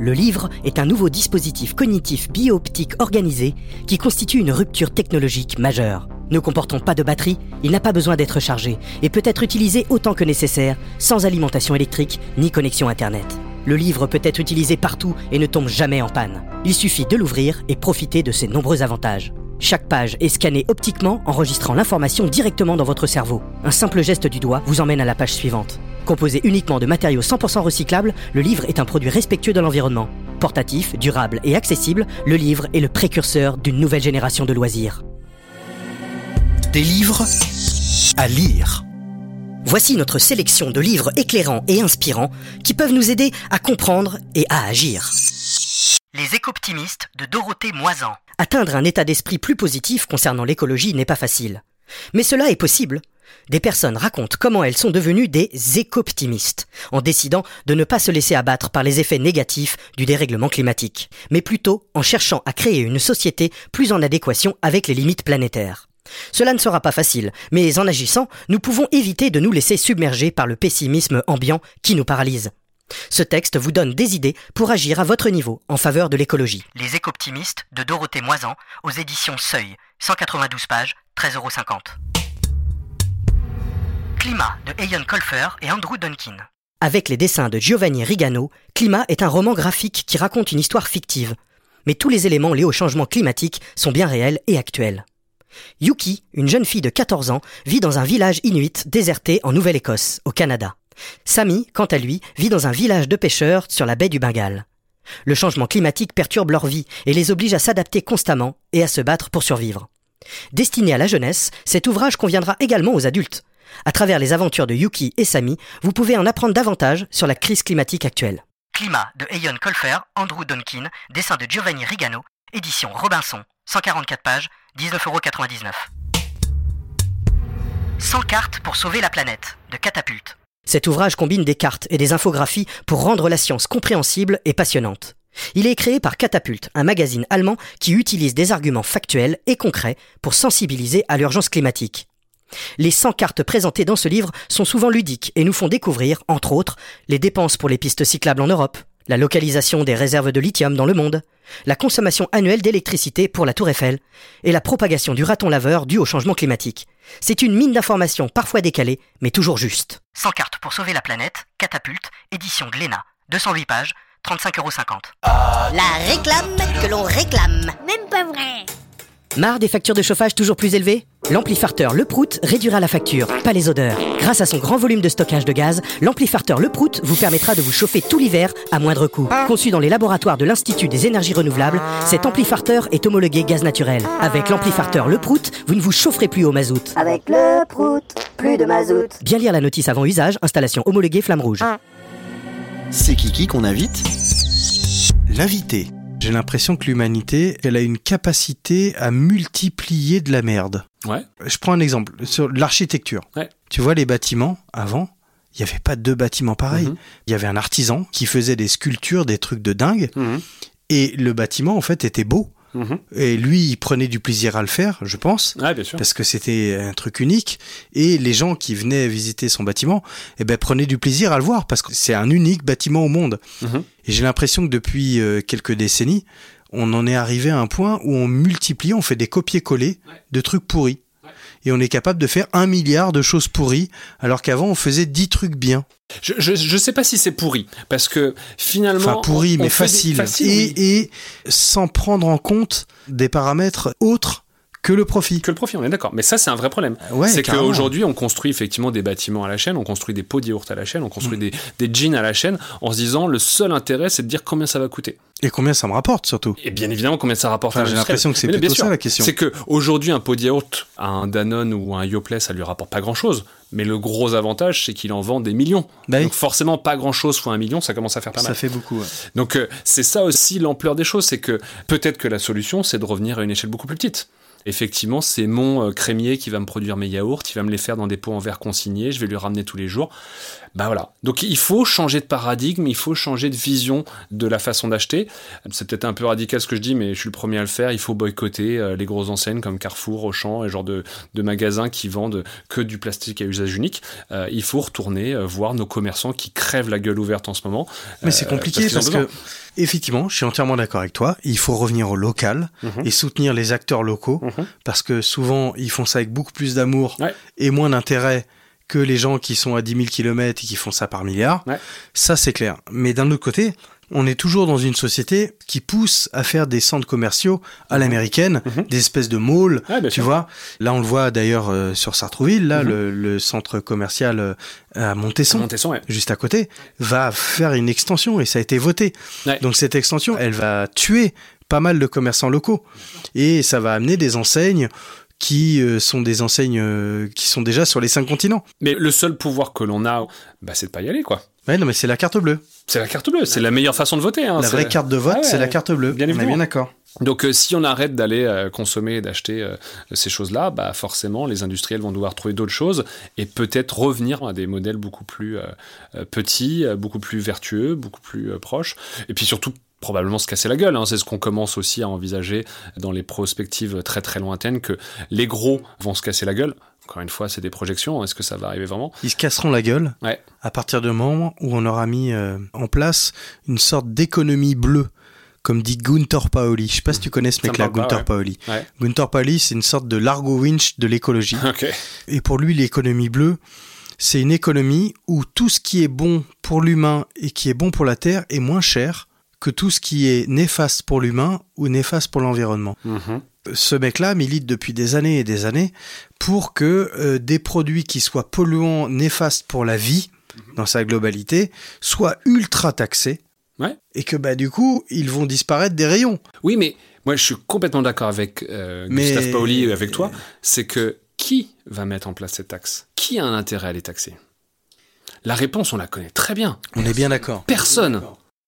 Le livre est un nouveau dispositif cognitif bio-optique organisé qui constitue une rupture technologique majeure. Ne comportant pas de batterie, il n'a pas besoin d'être chargé et peut être utilisé autant que nécessaire, sans alimentation électrique ni connexion Internet. Le livre peut être utilisé partout et ne tombe jamais en panne. Il suffit de l'ouvrir et profiter de ses nombreux avantages. Chaque page est scannée optiquement, enregistrant l'information directement dans votre cerveau. Un simple geste du doigt vous emmène à la page suivante. Composé uniquement de matériaux 100% recyclables, le livre est un produit respectueux de l'environnement. Portatif, durable et accessible, le livre est le précurseur d'une nouvelle génération de loisirs. Des livres à lire. Voici notre sélection de livres éclairants et inspirants qui peuvent nous aider à comprendre et à agir. Les éco-optimistes de Dorothée Moisan. Atteindre un état d'esprit plus positif concernant l'écologie n'est pas facile. Mais cela est possible. Des personnes racontent comment elles sont devenues des éco-optimistes, en décidant de ne pas se laisser abattre par les effets négatifs du dérèglement climatique, mais plutôt en cherchant à créer une société plus en adéquation avec les limites planétaires. Cela ne sera pas facile, mais en agissant, nous pouvons éviter de nous laisser submerger par le pessimisme ambiant qui nous paralyse. Ce texte vous donne des idées pour agir à votre niveau en faveur de l'écologie. Les éco-optimistes de Dorothée Moisan aux éditions Seuil, 192 pages, 13,50€. Climat de Ian Colfer et Andrew Duncan. Avec les dessins de Giovanni Rigano, Climat est un roman graphique qui raconte une histoire fictive. Mais tous les éléments liés au changement climatique sont bien réels et actuels. Yuki, une jeune fille de 14 ans, vit dans un village inuit déserté en Nouvelle-Écosse, au Canada. Sami, quant à lui, vit dans un village de pêcheurs sur la baie du Bengale. Le changement climatique perturbe leur vie et les oblige à s'adapter constamment et à se battre pour survivre. Destiné à la jeunesse, cet ouvrage conviendra également aux adultes. À travers les aventures de Yuki et Sami, vous pouvez en apprendre davantage sur la crise climatique actuelle. Climat de Ian Colfer, Andrew Duncan, dessin de Giovanni Rigano, édition Robinson, 144 pages, 19,99€. 100 cartes pour sauver la planète, de Catapulte. Cet ouvrage combine des cartes et des infographies pour rendre la science compréhensible et passionnante. Il est créé par Catapulte, un magazine allemand qui utilise des arguments factuels et concrets pour sensibiliser à l'urgence climatique. Les 100 cartes présentées dans ce livre sont souvent ludiques et nous font découvrir, entre autres, les dépenses pour les pistes cyclables en Europe, la localisation des réserves de lithium dans le monde, la consommation annuelle d'électricité pour la Tour Eiffel et la propagation du raton laveur dû au changement climatique. C'est une mine d'informations parfois décalée, mais toujours juste. 100 cartes pour sauver la planète, Catapulte, édition Glénat, 208 pages, 35,50€. La réclame que l'on réclame. Même pas vrai. Marre des factures de chauffage toujours plus élevées L'amplifarteur Le Prout réduira la facture, pas les odeurs. Grâce à son grand volume de stockage de gaz, l'amplifarteur Le Prout vous permettra de vous chauffer tout l'hiver à moindre coût. Conçu dans les laboratoires de l'Institut des énergies renouvelables, cet amplifarteur est homologué gaz naturel. Avec l'amplifarteur Le Prout, vous ne vous chaufferez plus au mazout. Avec le prout, plus de mazout. Bien lire la notice avant usage, installation homologuée flamme rouge. C'est Kiki qu'on invite? L'invité. J'ai l'impression que l'humanité, elle a une capacité à multiplier de la merde. Ouais. Je prends un exemple sur l'architecture. Ouais. Tu vois les bâtiments avant, il n'y avait pas deux bâtiments pareils. Mhm. Il y avait un artisan qui faisait des sculptures, des trucs de dingue, Mhm. et le bâtiment en fait était beau. Mhm. Et lui, il prenait du plaisir à le faire, je pense. Ouais, bien sûr. Parce que c'était un truc unique et les gens qui venaient visiter son bâtiment, eh ben prenaient du plaisir à le voir parce que c'est un unique bâtiment au monde. Mhm. Et j'ai l'impression que depuis euh, quelques décennies, on en est arrivé à un point où on multiplie, on fait des copier-coller de trucs pourris. Et on est capable de faire un milliard de choses pourries, alors qu'avant on faisait dix trucs bien. Je, je, je sais pas si c'est pourri, parce que finalement. Enfin pourri, on- on mais des- facile. facile, et, oui. et sans prendre en compte des paramètres autres que le profit. Que le profit, on est d'accord. Mais ça, c'est un vrai problème. Ouais, c'est qu'aujourd'hui, on construit effectivement des bâtiments à la chaîne, on construit des pots de yaourt à la chaîne, on construit Mm. des, des jeans à la chaîne, en se disant le seul intérêt, c'est de dire combien ça va coûter. Et combien ça me rapporte surtout? Et bien évidemment, combien ça rapporte Enfin, j'ai l'impression que c'est plutôt bien sûr. ça, la question. C'est que aujourd'hui, un pot de yaourt à un Danone ou un Yoplait, ça lui rapporte pas grand chose. Mais le gros avantage, c'est qu'il en vend des millions. Bah. Donc forcément, pas grand chose fois un million, ça commence à faire pas Ça mal. fait beaucoup. ouais. Donc euh, c'est ça aussi l'ampleur des choses, c'est que peut-être que la solution, c'est de revenir à une échelle beaucoup plus petite. Effectivement, c'est mon euh, crémier qui va me produire mes yaourts, il va me les faire dans des pots en verre consignés, je vais lui ramener tous les jours. Bah voilà. Donc il faut changer de paradigme, il faut changer de vision de la façon d'acheter. C'est peut-être un peu radical ce que je dis, mais je suis le premier à le faire. Il faut boycotter euh, les grosses enseignes comme Carrefour, Auchan, et genre de, de magasins qui vendent que du plastique à usage unique. Euh, il faut retourner voir nos commerçants qui crèvent la gueule ouverte en ce moment. Mais c'est compliqué parce, que, effectivement, je suis entièrement d'accord avec toi. Il faut revenir au local Mhm. et soutenir les acteurs locaux Mhm. parce que souvent, ils font ça avec beaucoup plus d'amour Ouais. et moins d'intérêt que les gens qui sont à 10 000 km et qui font ça par milliard. Ouais. Ça, c'est clair. Mais d'un autre côté, on est toujours dans une société qui pousse à faire des centres commerciaux à l'américaine, des espèces de malls, bien tu sûr. vois. Là, on le voit d'ailleurs euh, sur Sartrouville, là, Mhm. le, le centre commercial euh, à Montesson, Montesson, ouais. juste à côté, va faire une extension et ça a été voté. Ouais. Donc cette extension, elle va tuer pas mal de commerçants locaux et ça va amener des enseignes qui euh, sont des enseignes euh, qui sont déjà sur les cinq continents. Mais le seul pouvoir que l'on a, bah, c'est de pas y aller, quoi. Ouais, non, mais c'est la carte bleue. C'est la carte bleue, c'est la meilleure façon de voter. Hein, la vraie carte de vote, Ah ouais, c'est la carte bleue. bien on est évidemment. bien d'accord. Donc euh, si on arrête d'aller euh, consommer et d'acheter euh, ces choses-là, bah forcément les industriels vont devoir trouver d'autres choses et peut-être revenir à des modèles beaucoup plus petits, beaucoup plus vertueux, beaucoup plus proches. Et puis surtout probablement se casser la gueule. hein. C'est ce qu'on commence aussi à envisager dans les prospectives très très lointaines que les gros vont se casser la gueule. Encore une fois, c'est des projections. Est-ce que ça va arriver vraiment? Ils se casseront la gueule Ouais. à partir du moment où on aura mis euh, en place une sorte d'économie bleue, comme dit Gunther Paoli. Je sais pas si tu connais ce mec-là, Gunther ouais. Paoli. Ouais. Gunther Paoli, c'est une sorte de Largo Winch de l'écologie. Et pour lui, l'économie bleue, c'est une économie où tout ce qui est bon pour l'humain et qui est bon pour la Terre est moins cher que tout ce qui est néfaste pour l'humain ou néfaste pour l'environnement. Mhm. Ce mec-là milite depuis des années et des années pour que euh, des produits qui soient polluants, néfastes pour la vie, dans sa globalité, soient ultra taxés. Ouais. Et que bah du coup, ils vont disparaître des rayons. Oui, mais moi je suis complètement d'accord avec euh, Mais- Gustave Paoli et avec toi. C'est que qui va mettre en place cette taxe? Qui a un intérêt à les taxer? La réponse, on la connaît très bien. On est bien d'accord. Personne.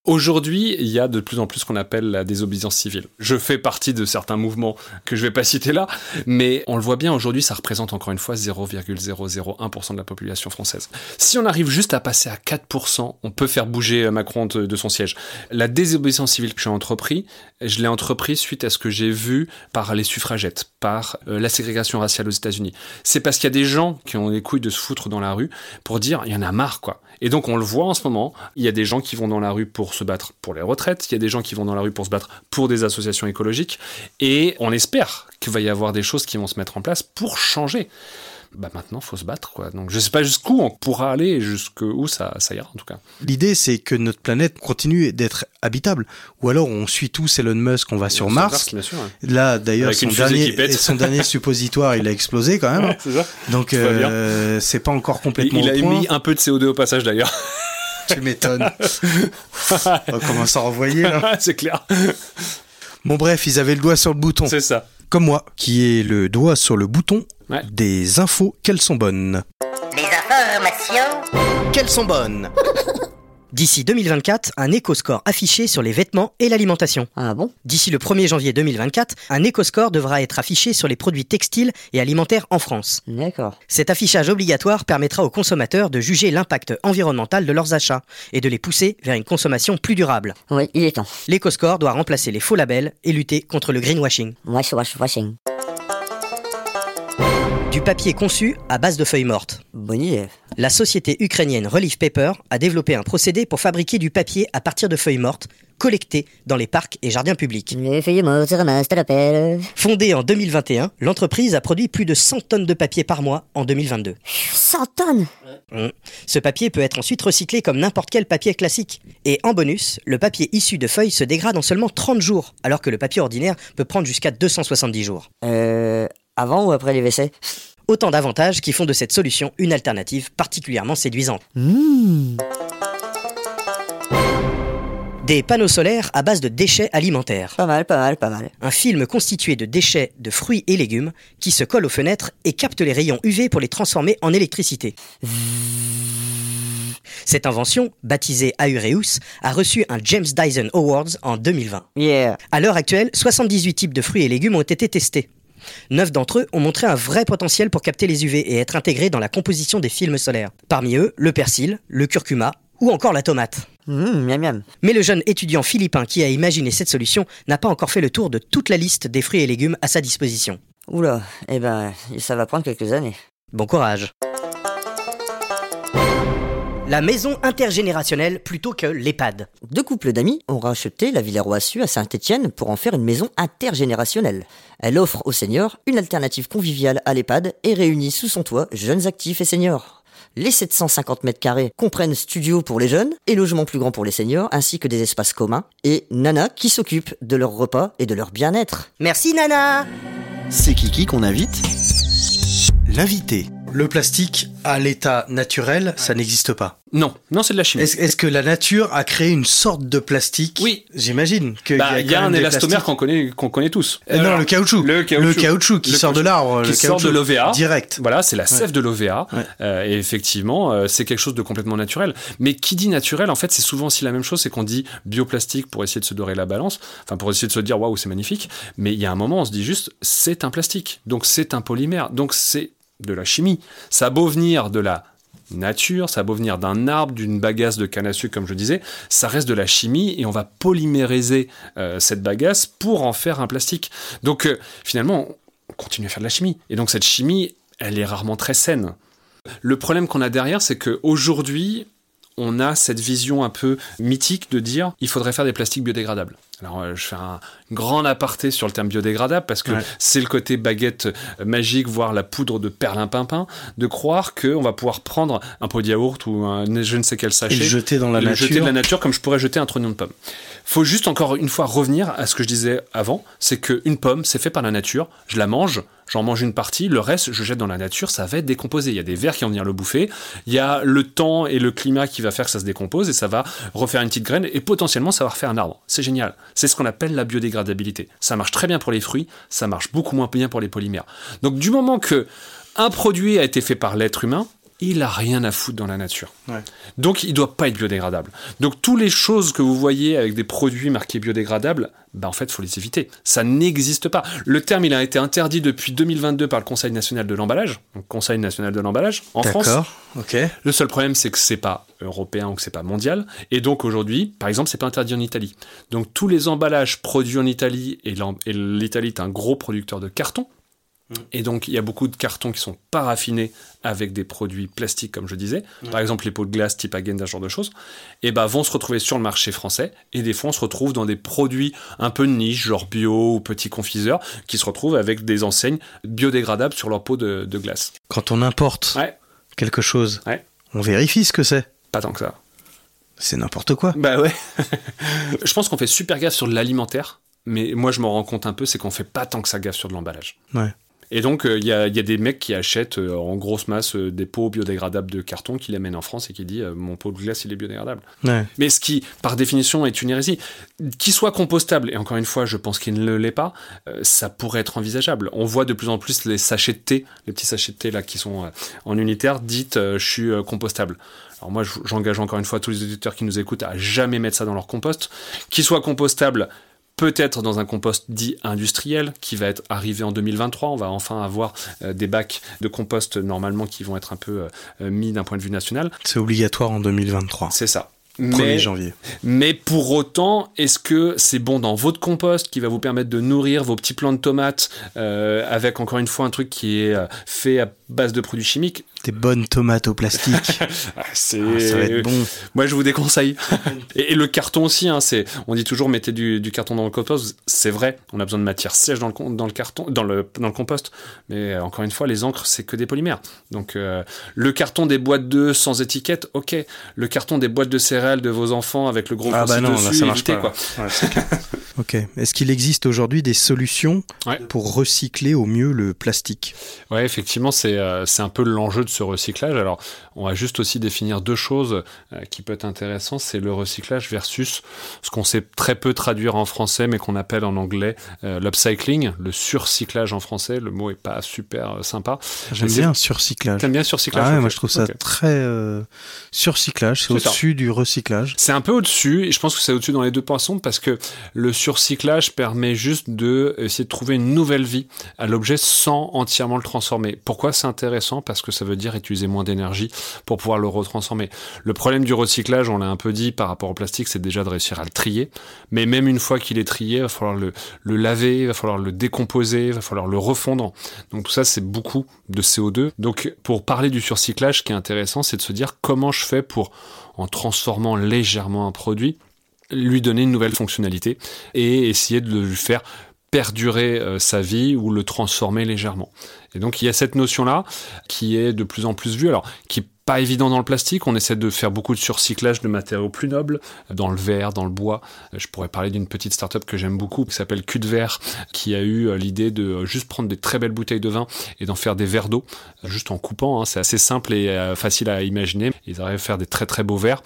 Aujourd'hui, il y a de plus en plus ce qu'on appelle la désobéissance civile. Je fais partie de certains mouvements que je vais pas citer là, mais on le voit bien aujourd'hui, ça représente encore une fois 0,001% de la population française. Si on arrive juste à passer à 4%, on peut faire bouger Macron de, de son siège. La désobéissance civile que j'ai entrepris, je l'ai entrepris suite à ce que j'ai vu par les suffragettes, par euh, la ségrégation raciale aux États-Unis. C'est parce qu'il y a des gens qui ont les couilles de se foutre dans la rue pour dire il y en a marre quoi. Et donc on le voit en ce moment, il y a des gens qui vont dans la rue pour se battre pour les retraites, il y a des gens qui vont dans la rue pour se battre pour des associations écologiques, et on espère qu'il va y avoir des choses qui vont se mettre en place pour changer. Bah maintenant, faut se battre, quoi. Donc je sais pas jusqu'où on pourra aller, jusqu'où ça, ça ira en tout cas. L'idée, c'est que notre planète continue d'être habitable. Ou alors, on suit tous Elon Musk, on va sur Sur Mars. bien sûr. ouais. Là, d'ailleurs, Avec son dernier, son dernier suppositoire, il a explosé quand même. c'est ça. Donc, euh, c'est pas encore complètement il a au point. émis un peu de CO2 au passage d'ailleurs. Tu m'étonnes. on commence à renvoyer, là. c'est clair. Bon, bref, ils avaient le doigt sur le bouton. C'est ça. Comme moi, qui est le doigt sur le bouton Ouais. des infos qu'elles sont bonnes. Les informations Qu'elles sont bonnes D'ici 2024, un éco-score affiché sur les vêtements et l'alimentation. Ah bon? D'ici le 1er janvier 2024, un éco-score devra être affiché sur les produits textiles et alimentaires en France. D'accord. Cet affichage obligatoire permettra aux consommateurs de juger l'impact environnemental de leurs achats et de les pousser vers une consommation plus durable. Oui, il est temps. L'éco-score doit remplacer les faux labels et lutter contre le greenwashing. Wash, wash, washing. Du papier conçu à base de feuilles mortes. Bonne idée. La société ukrainienne Relief Paper a développé un procédé pour fabriquer du papier à partir de feuilles mortes collectées dans les parcs et jardins publics. Les feuilles mortes se ramassent à la pelle. Fondée en 2021, l'entreprise a produit plus de 100 tonnes de papier par mois en 2022. 100 tonnes? Mmh. Ce papier peut être ensuite recyclé comme n'importe quel papier classique. Et en bonus, le papier issu de feuilles se dégrade en seulement 30 jours, alors que le papier ordinaire peut prendre jusqu'à 270 jours. Euh. Avant ou après les WC? Autant d'avantages qui font de cette solution une alternative particulièrement séduisante. Mmh. Des panneaux solaires à base de déchets alimentaires. Pas mal, pas mal, pas mal. Un film constitué de déchets de fruits et légumes qui se collent aux fenêtres et capte les rayons UV pour les transformer en électricité. Cette invention, baptisée Aereus, a reçu un James Dyson Awards en 2020. Yeah. À l'heure actuelle, 78 types de fruits et légumes ont été testés. Neuf d'entre eux ont montré un vrai potentiel pour capter les UV et être intégrés dans la composition des films solaires. Parmi eux, le persil, le curcuma ou encore la tomate. Mmh, miam miam. Mais le jeune étudiant philippin qui a imaginé cette solution n'a pas encore fait le tour de toute la liste des fruits et légumes à sa disposition. Oula, eh ben, ça va prendre quelques années. Bon courage. La maison intergénérationnelle plutôt que l'EHPAD. Deux couples d'amis ont racheté la Villa Roissu à Saint-Étienne pour en faire une maison intergénérationnelle. Elle offre aux seniors une alternative conviviale à l'EHPAD et réunit sous son toit jeunes actifs et seniors. Les 750 mètres carrés comprennent studio pour les jeunes et logement plus grand pour les seniors, ainsi que des espaces communs. Et Nana qui s'occupe de leur repas et de leur bien-être. Merci Nana C'est Kiki qu'on invite L'invité. Le plastique à l'état naturel, ça n'existe pas. Non, non, c'est de la chimie. Est-ce que la nature a créé une sorte de plastique? Oui. J'imagine qu'il Bah, il y a, quand un même des élastomère qu'on connaît, qu'on connaît tous. Euh, non, Alors, le caoutchouc. Le caoutchouc. Le caoutchouc qui Le sort de l'arbre. qui le sort de l'OVA. Direct. Voilà, c'est la sève Ouais. de l'OVA. Ouais. Euh, et effectivement, euh, c'est quelque chose de complètement naturel. Mais qui dit naturel, en fait, c'est souvent aussi la même chose, c'est qu'on dit bioplastique pour essayer de se dorer la balance, enfin pour essayer de se dire waouh, c'est magnifique. Mais il y a un moment, on se dit juste, c'est un plastique, donc c'est un polymère, donc c'est de la chimie. Ça a beau venir de la nature, ça a beau venir d'un arbre, d'une bagasse de canne à sucre, comme je disais, ça reste de la chimie et on va polymériser euh, cette bagasse pour en faire un plastique. Donc euh, finalement, on continue à faire de la chimie. Et donc cette chimie, elle est rarement très saine. Le problème qu'on a derrière, c'est qu'aujourd'hui, on a cette vision un peu mythique de dire il faudrait faire des plastiques biodégradables. Alors, euh, je fais un grand aparté sur le terme biodégradable parce que Ouais. c'est le côté baguette euh, magique, voire la poudre de perlimpinpin, de croire qu'on va pouvoir prendre un pot de yaourt ou un je ne sais quel Et sachet le jeter dans la le nature. jeter de la nature comme je pourrais jeter un trognon de pomme. Faut juste encore une fois revenir à ce que je disais avant, c'est qu'une pomme, c'est fait par la nature, je la mange, j'en mange une partie, le reste, je jette dans la nature, ça va être décomposé. Il y a des vers qui vont venir le bouffer, il y a le temps et le climat qui va faire que ça se décompose et ça va refaire une petite graine et potentiellement ça va refaire un arbre. C'est génial. C'est ce qu'on appelle la biodégradabilité. Ça marche très bien pour les fruits, ça marche beaucoup moins bien pour les polymères. Donc du moment que un produit a été fait par l'être humain, il a rien à foutre dans la nature. Donc il doit pas être biodégradable. Donc toutes les choses que vous voyez avec des produits marqués biodégradables, bah en fait faut les éviter. Ça n'existe pas. Le terme il a été interdit depuis 2022 par le Conseil national de l'emballage, donc Conseil national de l'emballage en France. D'accord. Ok. Le seul problème, c'est que c'est pas européen ou que c'est pas mondial. Et donc aujourd'hui, par exemple, c'est pas interdit en Italie. Donc tous les emballages produits en Italie, et l'Italie est un gros producteur de carton. Et donc il y a beaucoup de cartons qui sont pas raffinés avec des produits plastiques, comme je disais. Par exemple, les pots de glace type Hagen, ce genre de choses. Et ben vont se retrouver sur le marché français. Et des fois, on se retrouve dans des produits un peu de niche, genre bio ou petits confiseurs, qui se retrouvent avec des enseignes biodégradables sur leur pot de, de glace. Quand on importe Ouais, quelque chose, Ouais. on vérifie ce que c'est. pas tant que ça. C'est n'importe quoi. Bah ouais. je pense qu'on fait super gaffe sur l'alimentaire, mais moi je m'en rends compte un peu, c'est qu'on fait pas tant que ça gaffe sur de l'emballage. Ouais. Et donc euh, il y, a, il y a des mecs qui achètent euh, en grosse masse euh, des pots biodégradables de carton, qui les amènent en France et qui disent mon pot de glace il est biodégradable. Ouais. Mais ce qui, par définition, est une hérésie. Qu'il soit compostable, et encore une fois, je pense qu'il ne l'est pas, ça pourrait être envisageable. On voit de plus en plus les sachets de thé, les petits sachets de thé là qui sont en unitaire, dites je suis compostable. Alors moi, je- j'engage encore une fois tous les auditeurs qui nous écoutent à jamais mettre ça dans leur compost. Qu'il soit compostable, peut-être dans un compost dit industriel qui va être arrivé en 2023. On va enfin avoir euh, des bacs de compost normalement qui vont être un peu euh, euh, mis d'un point de vue national. C'est obligatoire en 2023. C'est ça. 1er Mais- janvier. mais pour autant, est-ce que c'est bon dans votre compost qui va vous permettre de nourrir vos petits plants de tomates euh, avec encore une fois un truc qui est fait à base de produits chimiques? Des bonnes tomates au plastique. Ah, C'est Ah, ça va être bon. moi je vous déconseille. et, et le carton aussi, hein, c'est on dit toujours mettez du, du carton dans le compost. C'est vrai, on a besoin de matière sèche dans le, dans le carton, dans le, dans le compost. Mais euh, encore une fois, les encres c'est que des polymères. Donc euh, le carton des boîtes d'œufs sans étiquette, ok. Le carton des boîtes de céréales de vos enfants avec le gros Ah bah non, dessus, là ça marche évitez, pas. quoi. Ouais, ok. Est-ce qu'il existe aujourd'hui des solutions Ouais. pour recycler au mieux le plastique? Ouais, effectivement, c'est euh, c'est un peu l'enjeu de ce recyclage. Alors, on va juste aussi définir deux choses euh, qui peuvent être intéressantes. C'est le recyclage versus ce qu'on sait très peu traduire en français, mais qu'on appelle en anglais euh, l'upcycling, le surcyclage en français. Le mot est pas super euh, sympa. J'aime bien surcyclage. T'aimes bien surcyclage Ah ouais, moi je trouve ça très euh, surcyclage, c'est au-dessus du recyclage. C'est un peu au-dessus, et je pense que c'est au-dessus dans les deux poissons, parce que le surcyclage permet juste de essayer de trouver une nouvelle vie à l'objet sans entièrement le transformer. Pourquoi c'est intéressant? Parce que ça veut dire utiliser moins d'énergie pour pouvoir le retransformer. Le problème du recyclage, on l'a un peu dit par rapport au plastique, c'est déjà de réussir à le trier. Mais même une fois qu'il est trié, il va falloir le, le laver, il va falloir le décomposer, il va falloir le refondre. Donc tout ça, c'est beaucoup de CO2. Donc pour parler du surcyclage, ce qui est intéressant, c'est de se dire comment je fais pour, en transformant légèrement un produit, lui donner une nouvelle fonctionnalité et essayer de le faire perdurer euh, sa vie ou le transformer légèrement. Et donc il y a cette notion-là qui est de plus en plus vue, alors qui pas évident dans le plastique. On essaie de faire beaucoup de surcyclage de matériaux plus nobles, dans le verre, dans le bois. Je pourrais parler d'une petite start-up que j'aime beaucoup, qui s'appelle Cul de Verre, qui a eu euh, l'idée de euh, juste prendre des très belles bouteilles de vin et d'en faire des verres d'eau, juste en coupant. Hein. C'est assez simple et euh, facile à imaginer. Ils arrivent à faire des très très beaux verres.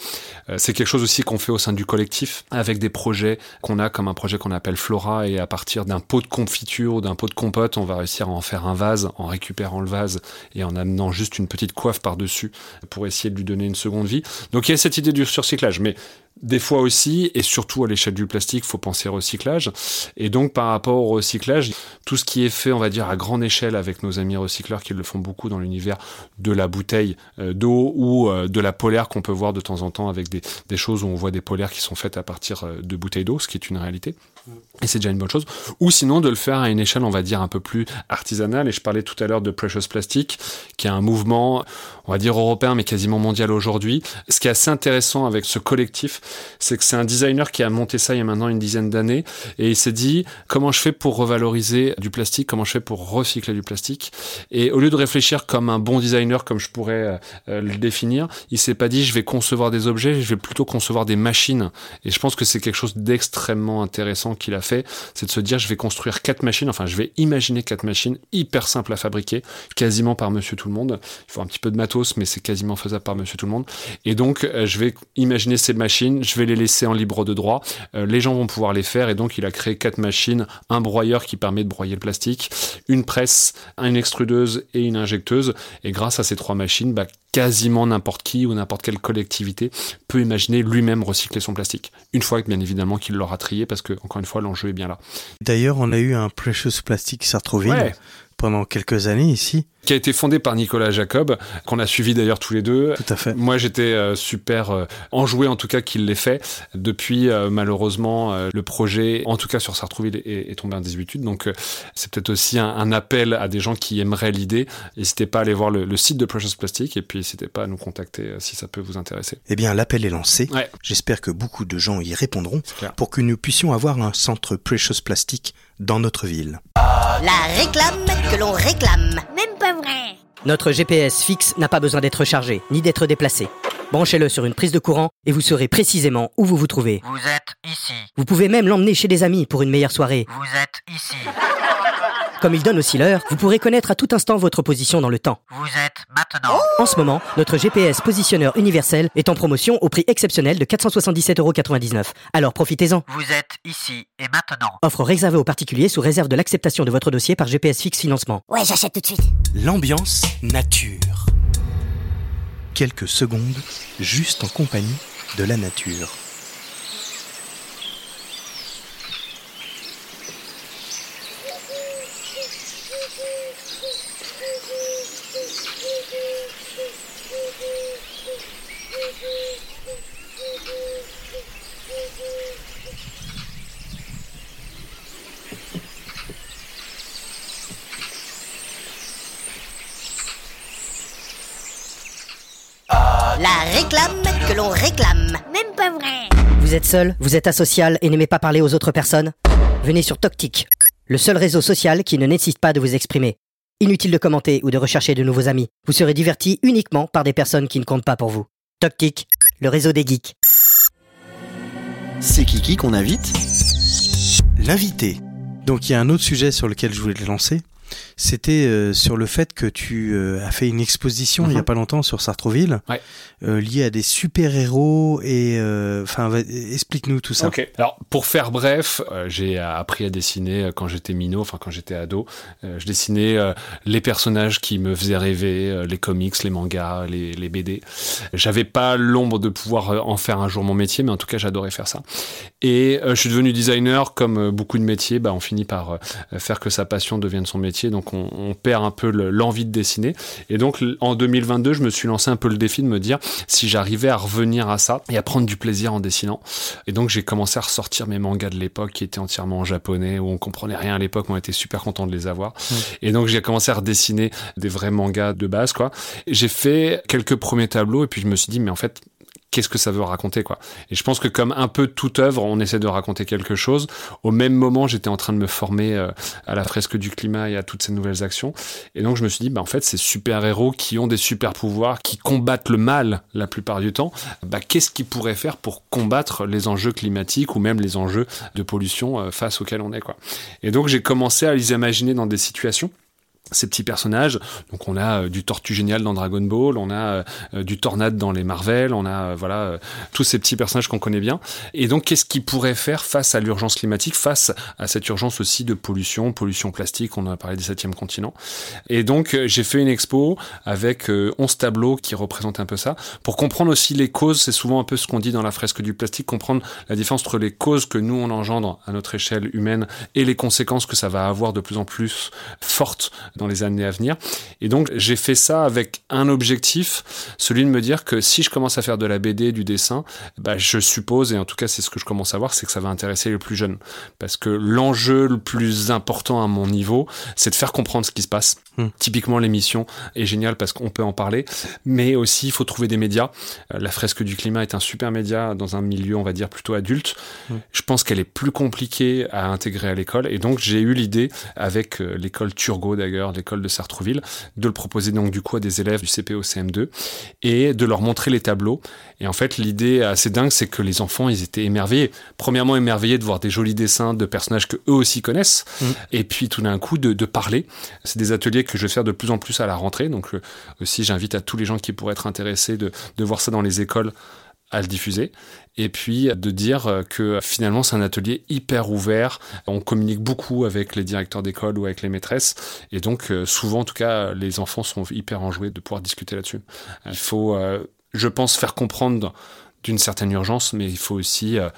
C'est quelque chose aussi qu'on fait au sein du collectif, avec des projets qu'on a, comme un projet qu'on appelle Flora, et à partir d'un pot de confiture ou d'un pot de compote, on va réussir à en faire un vase, en récupérant le vase et en amenant juste une petite coiffe par-dessus pour essayer de lui donner une seconde vie. Donc il y a cette idée du surcyclage, mais des fois aussi, et surtout à l'échelle du plastique, faut penser recyclage. Et donc, par rapport au recyclage, tout ce qui est fait, on va dire, à grande échelle avec nos amis recycleurs qui le font beaucoup dans l'univers de la bouteille euh, d'eau ou euh, de la polaire qu'on peut voir de temps en temps avec des, des, choses où on voit des polaires qui sont faites à partir euh, de bouteilles d'eau, ce qui est une réalité. Et c'est déjà une bonne chose. Ou sinon de le faire à une échelle, on va dire, un peu plus artisanale. Et je parlais tout à l'heure de Precious Plastic, qui est un mouvement, on va dire européen, mais quasiment mondial aujourd'hui. Ce qui est assez intéressant avec ce collectif, c'est que c'est un designer qui a monté ça il y a maintenant une dizaine d'années. Et il s'est dit, comment je fais pour revaloriser du plastique? Comment je fais pour recycler du plastique? Et au lieu de réfléchir comme un bon designer, comme je pourrais euh, le définir, il s'est pas dit, je vais concevoir des objets, je vais plutôt concevoir des machines. Et je pense que c'est quelque chose d'extrêmement intéressant qu'il a fait, c'est de se dire je vais construire quatre machines, enfin je vais imaginer quatre machines hyper simples à fabriquer, quasiment par monsieur tout le monde. Il faut un petit peu de matos, mais c'est quasiment faisable par monsieur tout le monde. Et donc euh, je vais imaginer ces machines, je vais les laisser en libre de droit, euh, les gens vont pouvoir les faire et donc il a créé quatre machines, un broyeur qui permet de broyer le plastique, une presse, une extrudeuse et une injecteuse. Et grâce à ces trois machines, bah, quasiment n'importe qui ou n'importe quelle collectivité peut imaginer lui-même recycler son plastique. Une fois que bien évidemment qu'il l'aura trié parce que encore une fois l'enjeu est bien là. D'ailleurs, on a eu un Precious Plastic Sartrouville ouais. pendant quelques années ici qui a été fondé par Nicolas Jacob, qu'on a suivi d'ailleurs tous les deux. Tout à fait. Moi, j'étais euh, super euh, enjoué, en tout cas, qu'il l'ait fait. Depuis, euh, malheureusement, le projet, en tout cas sur Sartrouville, est, est tombé en désuétude. Donc, c'est peut-être aussi un, un, appel à des gens qui aimeraient l'idée. N'hésitez pas à aller voir le, le, site de Precious Plastic et puis n'hésitez pas à nous contacter euh, si ça peut vous intéresser. Eh bien, l'appel est lancé. Ouais. J'espère que beaucoup de gens y répondront pour que nous puissions avoir un centre Precious Plastic dans notre ville. La réclame que l'on réclame. Même pas vrai. Notre GPS fixe n'a pas besoin d'être chargé, ni d'être déplacé. Branchez-le sur une prise de courant et vous saurez précisément où vous vous trouvez. Vous êtes ici. Vous pouvez même l'emmener chez des amis pour une meilleure soirée. Vous êtes ici. Comme il donne aussi l'heure, vous pourrez connaître à tout instant votre position dans le temps. Vous êtes maintenant. En ce moment, notre GPS positionneur universel est en promotion au prix exceptionnel de 477,99€. Alors profitez-en. Vous êtes ici et maintenant. Offre réservée aux particuliers sous réserve de l'acceptation de votre dossier par GPS Fixe Financement. Ouais, j'achète tout de suite. L'ambiance nature. Quelques secondes, juste en compagnie de la nature. La réclame que l'on réclame. Même pas vrai. Vous êtes vous êtes asocial et n'aimez pas parler aux autres personnes? Venez sur Toctic, le seul réseau social qui ne nécessite pas de vous exprimer. Inutile de commenter ou de rechercher de nouveaux amis. Vous serez diverti uniquement par des personnes qui ne comptent pas pour vous. Toctic, le réseau des geeks. C'est Kiki qu'on invite L'invité. Donc il y a un autre sujet sur lequel je voulais te lancer. C'était euh, sur le fait que tu euh, as fait une exposition mm -hmm. il y a pas longtemps sur Sartrouville, ouais. euh, liée à des super-héros et enfin explique-nous tout ça. Alors pour faire bref, j'ai appris à dessiner quand j'étais minot, enfin quand j'étais ado. je dessinais les personnages qui me faisaient rêver, les comics, les mangas, les, les BD. J'avais pas l'ombre de pouvoir en faire un jour mon métier, mais en tout cas j'adorais faire ça. Et je suis devenu designer, comme beaucoup de métiers, bah, on finit par faire que sa passion devienne son métier donc on, on perd un peu l'envie de dessiner. Et donc en 2022, je me suis lancé un peu le défi de me dire si j'arrivais à revenir à ça et à prendre du plaisir en dessinant. Et donc j'ai commencé à ressortir mes mangas de l'époque qui étaient entièrement en japonais, où on comprenait rien à l'époque, on était super content de les avoir. Mmh. Et donc j'ai commencé à redessiner des vrais mangas de base, quoi. J'ai fait quelques premiers tableaux et puis je me suis dit mais en fait qu'est-ce que ça veut raconter quoi. Et je pense que comme un peu toute œuvre, on essaie de raconter quelque chose. Au même moment, j'étais en train de me former euh, à la fresque du climat et à toutes ces nouvelles actions. Et donc je me suis dit, bah en fait, ces super héros qui ont des super pouvoirs, qui combattent le mal la plupart du temps, bah qu'est-ce qu'ils pourraient faire pour combattre les enjeux climatiques ou même les enjeux de pollution euh, face auxquels on est quoi. Et donc j'ai commencé à les imaginer dans des situations ces petits personnages. Donc on a euh, du Tortue génial dans Dragon Ball, on a euh, du Tornade dans les Marvel, on a euh, voilà tous ces petits personnages qu'on connaît bien. Et donc qu'est-ce qu'ils pourraient faire face à l'urgence climatique, face à cette urgence aussi de pollution, pollution plastique, on a parlé des septième continent. Et donc j'ai fait une expo avec 11 tableaux qui représentent un peu ça, pour comprendre aussi les causes, c'est souvent un peu ce qu'on dit dans la fresque du plastique, comprendre la différence entre les causes que nous on engendre à notre échelle humaine et les conséquences que ça va avoir de plus en plus fortes dans les années à venir. Et donc j'ai fait ça avec un objectif, celui de me dire que si je commence à faire de la BD, du dessin, bah, je suppose, et en tout cas c'est ce que je commence à voir, c'est que ça va intéresser les plus jeunes. Parce que l'enjeu le plus important à mon niveau, c'est de faire comprendre ce qui se passe. Hmm. Typiquement l'émission est géniale parce qu'on peut en parler, mais aussi il faut trouver des médias. Euh, la fresque du climat est un super média dans un milieu, on va dire, plutôt adulte. Hmm. Je pense qu'elle est plus compliquée à intégrer à l'école, et donc j'ai eu l'idée, avec euh, l'école Turgot d'ailleurs, l'école de Sartrouville, de le proposer donc du coup à des élèves du CPO CM2 et de leur montrer les tableaux. Et en fait, l'idée assez dingue, c'est que les enfants, ils étaient émerveillés. Premièrement, émerveillés de voir des jolis dessins de personnages que eux aussi connaissent, mm. et puis tout d'un coup de, de parler. C'est des ateliers que je vais faire de plus en plus à la rentrée. Donc euh, aussi, j'invite à tous les gens qui pourraient être intéressés de, de voir ça dans les écoles à le diffuser et puis de dire que finalement c'est un atelier hyper ouvert. On communique beaucoup avec les directeurs d'école ou avec les maîtresses et donc euh, souvent en tout cas les enfants sont hyper enjoués de pouvoir discuter là-dessus. Il faut, euh, je pense, faire comprendre d'une certaine urgence, mais il faut aussi euh,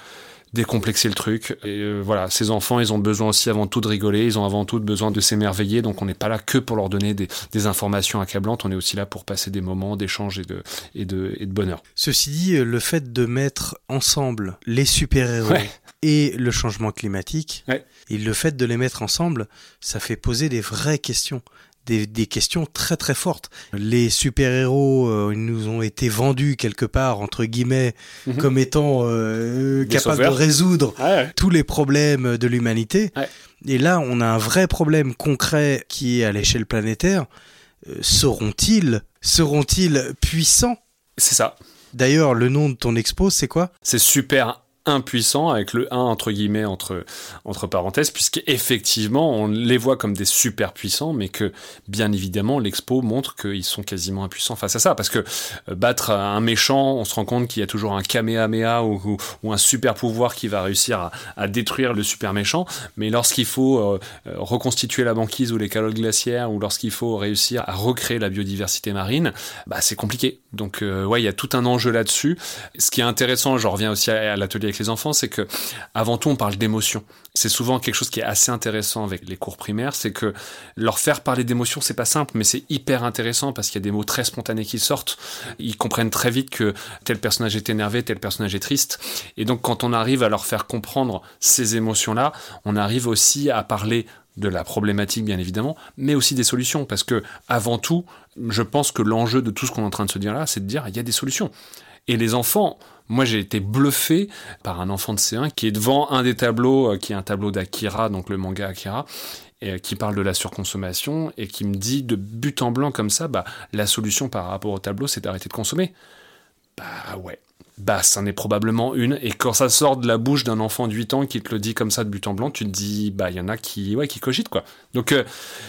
décomplexer le truc. Et euh, voilà, ces enfants, ils ont besoin aussi avant tout de rigoler, ils ont avant tout besoin de s'émerveiller, donc on n'est pas là que pour leur donner des, des, informations accablantes, on est aussi là pour passer des moments d'échange et de, et, de, et de bonheur. Ceci dit, euh, le fait de mettre ensemble les super-héros et le changement climatique, ouais. et le fait de les mettre ensemble, ça fait poser des vraies questions des, questions très très fortes. Les super-héros euh, nous ont été vendus quelque part, entre guillemets, mhm. comme étant euh, capables de résoudre tous les problèmes de l'humanité. Et là, on a un vrai problème concret qui est à l'échelle planétaire. Euh, seront-ils seront-ils puissants? C'est ça. D'ailleurs, le nom de ton expo, c'est quoi? C'est super impuissants avec le 1 entre guillemets entre entre parenthèses puisqu'effectivement on les voit comme des super puissants mais que bien évidemment l'expo montre qu'ils sont quasiment impuissants face à ça. Parce que euh, battre un méchant on se rend compte qu'il y a toujours un kamehameha ou, ou, un super pouvoir qui va réussir à, détruire le super méchant. Mais lorsqu'il faut euh, euh, reconstituer la banquise ou les calottes glaciaires ou lorsqu'il faut réussir à recréer la biodiversité marine bah c'est compliqué. Donc ouais il y a tout un enjeu là-dessus. Ce qui est intéressant je reviens aussi à, à l'atelier avec les enfants, c'est que avant tout on parle d'émotion. C'est souvent quelque chose qui est assez intéressant avec les cours primaires, c'est que leur faire parler d'émotion, c'est pas simple, mais c'est hyper intéressant parce qu'il y a des mots très spontanés qui sortent. Ils comprennent très vite que tel personnage est énervé, tel personnage est triste. Et donc quand on arrive à leur faire comprendre ces émotions-là, on arrive aussi à parler de la problématique bien évidemment, mais aussi des solutions parce que avant tout, je pense que l'enjeu de tout ce qu'on est en train de se dire là, c'est de dire il y a des solutions. Et les enfants, moi, j'ai été bluffé par un enfant de C1 qui est devant un des tableaux, euh, qui est un tableau d'Akira, donc le manga Akira, euh, qui parle de la surconsommation et qui me dit de but en blanc comme ça, bah, la solution par rapport au tableau, c'est d'arrêter de consommer. Bah ouais bah, c'en est probablement une. Et quand ça sort de la bouche d'un enfant de 8 ans qui te le dit comme ça de but en blanc, tu te dis, bah, il y en a qui, ouais, qui cogitent, quoi. Donc, euh,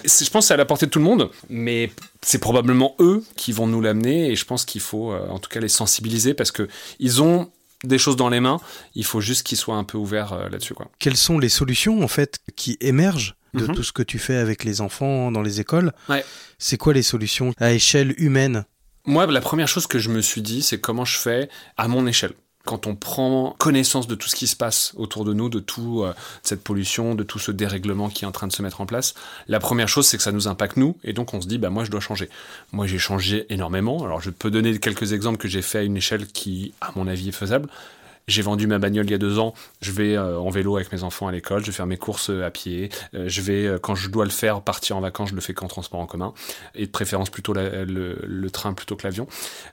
je pense que c'est à la portée de tout le monde, mais c'est probablement eux qui vont nous l'amener, et je pense qu'il faut, euh, en tout cas, les sensibiliser parce que ils ont des choses dans les mains, il faut juste qu'ils soient un peu ouverts euh, là-dessus, quoi. Quelles sont les solutions, en fait, qui émergent de mhm. tout ce que tu fais avec les enfants dans les écoles? Ouais. C'est quoi les solutions à échelle humaine? Moi, la première chose que je me suis dit, c'est comment je fais à mon échelle. Quand on prend connaissance de tout ce qui se passe autour de nous, de toute euh, cette pollution, de tout ce dérèglement qui est en train de se mettre en place, la première chose, c'est que ça nous impacte nous, et donc on se dit, bah moi, je dois changer. Moi, j'ai changé énormément. Alors, je peux donner quelques exemples que j'ai fait à une échelle qui, à mon avis, est faisable j'ai vendu ma bagnole il y a deux ans, je vais euh, en vélo avec mes enfants à l'école, je vais faire mes courses à pied, euh, je vais, euh, quand je dois le faire, partir en vacances, je le fais qu'en transport en commun, et de préférence plutôt le, train plutôt que l'avion.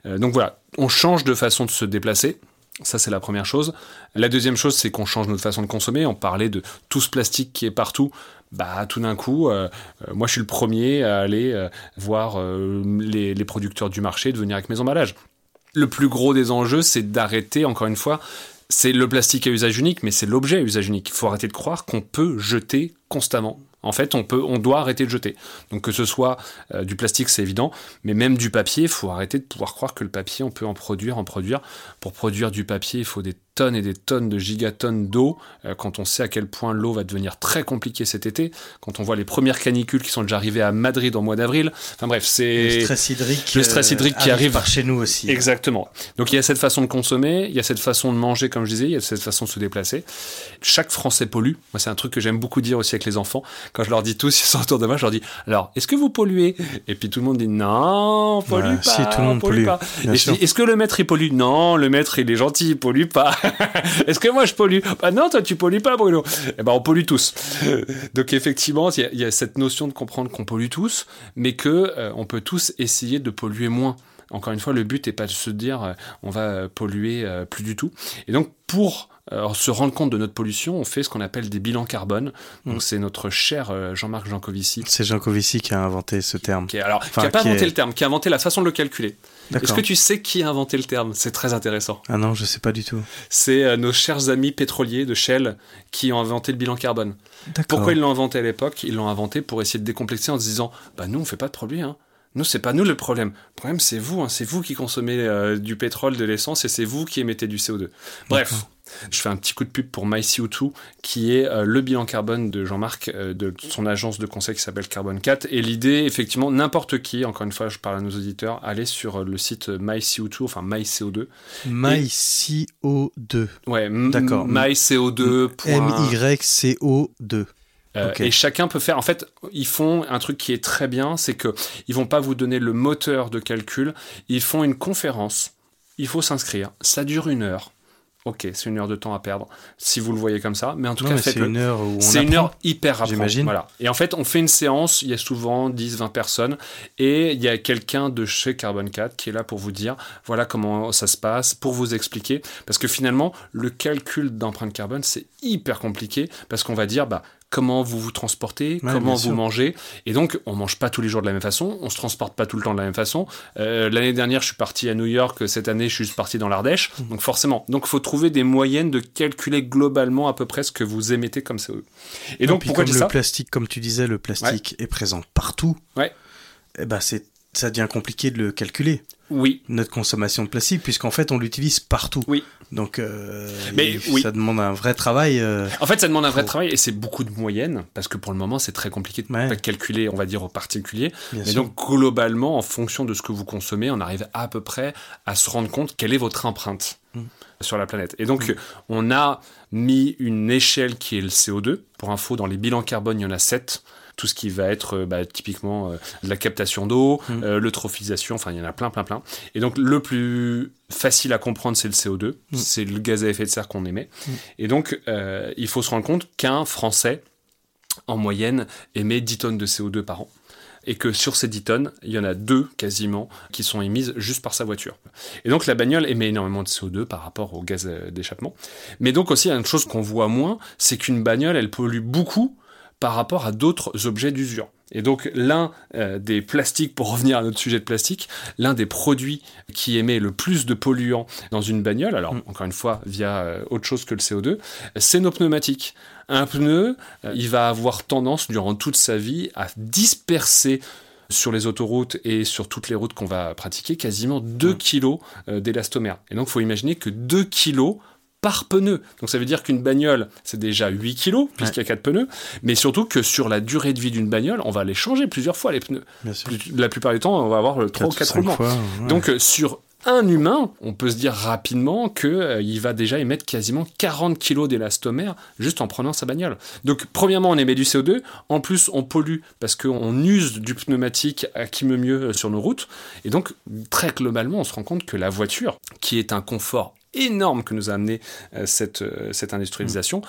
Euh, donc voilà, on change de façon de se déplacer. Ça, c'est la première chose. La deuxième chose, c'est qu'on change notre façon de consommer. On parlait de tout ce plastique qui est partout. Bah, tout d'un coup, euh, euh, moi, je suis le premier à aller euh, voir euh, les, les producteurs du marché de venir avec mes emballages. Le plus gros des enjeux, c'est d'arrêter, encore une fois, c'est le plastique à usage unique, mais c'est l'objet à usage unique. Il faut arrêter de croire qu'on peut jeter constamment. En fait, on peut, on doit arrêter de jeter. Donc que ce soit euh, du plastique, c'est évident, mais même du papier, il faut arrêter de pouvoir croire que le papier, on peut en produire, en produire. Pour produire du papier, il faut des tonnes et des tonnes de gigatonnes d'eau. Euh, quand on sait à quel point l'eau va devenir très compliquée cet été, quand on voit les premières canicules qui sont déjà arrivées à Madrid en mois d'avril. Enfin bref, c'est Le stress hydrique. le stress euh, hydrique qui arrive par chez nous aussi. Exactement. Donc il y a cette façon de consommer, il y a cette façon de manger, comme je disais, il y a cette façon de se déplacer. Chaque Français pollue. Moi, c'est un truc que j'aime beaucoup dire aussi avec les enfants. Quand je leur dis tous, ils sont autour de moi, je leur dis alors, est-ce que vous polluez? Et puis tout le monde dit non, on pollue Ouais, pas. si, tout le monde on pollue pollue, pas. est-ce que le maître il pollue? Non, le maître il est gentil, il pollue pas. est-ce que moi je pollue? Bah non, toi tu pollues pas, Bruno. Eh ben on pollue tous. Donc effectivement, il y a- il y, a cette notion de comprendre qu'on pollue tous, mais que euh, on peut tous essayer de polluer moins. Encore une fois, le but n'est pas de se dire euh, on va euh, polluer euh, plus du tout. Et donc pour se rendre compte de notre pollution, on fait ce qu'on appelle des bilans carbone. Donc Mm. c'est notre cher Jean-Marc Jancovici C'est Jean Covici qui a inventé ce terme. qui, alors, Enfin, qui a pas qui inventé est- le terme, qui a inventé la façon de le calculer. Est-ce que tu sais qui a inventé le terme? C'est très intéressant. Ah non, je sais pas du tout. C'est euh, nos chers amis pétroliers de Shell qui ont inventé le bilan carbone. D'accord. Pourquoi ils l'ont inventé à l'époque? Ils l'ont inventé pour essayer de décomplexer en se disant bah nous on fait pas de produit hein. Nous c'est pas nous le problème. Le problème c'est vous hein. c'est vous qui consommez euh, du pétrole, de l'essence et c'est vous qui émettez du CO2. Bref, je fais un petit coup de pub pour MyCO2 qui est euh, le bilan carbone de Jean-Marc euh, de son agence de conseil qui s'appelle Carbone 4 et l'idée effectivement n'importe qui encore une fois je parle à nos auditeurs allez sur euh, le site MyCO2 enfin MyCO2 MyCO2. ouais D'accord. MyCO2 M-Y-C-O-2. Euh, Ok. Et chacun peut faire. En fait, ils font un truc qui est très bien, c'est que ils vont pas vous donner le moteur de calcul. Ils font une conférence. Il faut s'inscrire. Ça dure une heure. Ok, c'est une heure de temps à perdre si vous le voyez comme ça. Mais en tout Non, cas, c'est une heure où on C'est une heure hyper prendre. J'imagine. Voilà. Et en fait, on fait une séance, il y a souvent 10, 20 personnes, et il y a quelqu'un de chez Carbon 4 qui est là pour vous dire, voilà comment ça se passe, pour vous expliquer. Parce que finalement, le calcul d'empreinte carbone, c'est hyper compliqué, parce qu'on va dire, bah, comment vous vous transportez, Ouais, comment vous sûr. mangez. Et donc, on mange pas tous les jours de la même façon, on se transporte pas tout le temps de la même façon. Euh, L'année dernière, je suis parti à New York, cette année, je suis parti dans l'Ardèche. Mmh. Donc forcément, donc faut trouver des moyennes de calculer globalement à peu près ce que vous émettez comme CO2. Et Non, donc, pourquoi je comme dis le ça? plastique, comme tu disais, le plastique est présent partout. Ouais. Eh ben c'est ça devient compliqué de le calculer. Oui, Notre consommation de plastique, puisqu'en fait on l'utilise partout. Oui. Donc euh, Mais il- oui. ça demande un vrai travail. euh, En fait, ça demande un vrai travail et c'est beaucoup de moyennes parce que pour le moment, c'est très compliqué de Ouais. calculer, on va dire, au particulier. bien Mais sûr. donc, globalement, en fonction de ce que vous consommez, on arrive à peu près à se rendre compte quelle est votre empreinte Mm. sur la planète. Et donc, on a mis une échelle qui est le CO2. Pour info, dans les bilans carbone, il y en a 7. Tout ce qui va être euh, bah, typiquement euh, de la captation d'eau, Mm. euh, l'eutrophisation, enfin, il y en a plein, plein, plein. Et donc, le plus facile à comprendre, c'est le CO2. Mm. C'est le gaz à effet de serre qu'on émet. Mm. Et donc, euh, il faut se rendre compte qu'un Français, en moyenne, émet 10 tonnes de CO2 par an. Et que sur ces 10 tonnes, il y en a deux quasiment qui sont émises juste par sa voiture. Et donc la bagnole émet énormément de CO2 par rapport au gaz d'échappement. Mais donc aussi, il y a une chose qu'on voit moins, c'est qu'une bagnole, elle pollue beaucoup par rapport à d'autres objets d'usure. Et donc l'un euh, des plastiques, pour revenir à notre sujet de plastique, l'un des produits qui émet le plus de polluants dans une bagnole, alors Mm. encore une fois via euh, autre chose que le CO2, c'est nos pneumatiques. Un pneu, euh, il va avoir tendance durant toute sa vie à disperser sur les autoroutes et sur toutes les routes qu'on va pratiquer quasiment 2 Mm. kilos euh, d'élastomère. Et donc il faut imaginer que 2 kilos par pneu. Donc ça veut dire qu'une bagnole, c'est déjà 8 kilos, puisqu'il y a 4 pneus, mais surtout que sur la durée de vie d'une bagnole, on va les changer plusieurs fois les pneus. La plupart du temps, on va avoir 3 ou Quatre 4 cinq roulements. fois, ouais. Donc euh, sur un humain, on peut se dire rapidement que euh, il va déjà émettre quasiment 40 kilos d'élastomère juste en prenant sa bagnole. Donc premièrement, on émet du CO2, en plus on pollue parce qu'on use du pneumatique à qui me mieux euh, sur nos routes, et donc très globalement, on se rend compte que la voiture, qui est un confort énorme que nous a amené euh, cette, euh, cette industrialisation,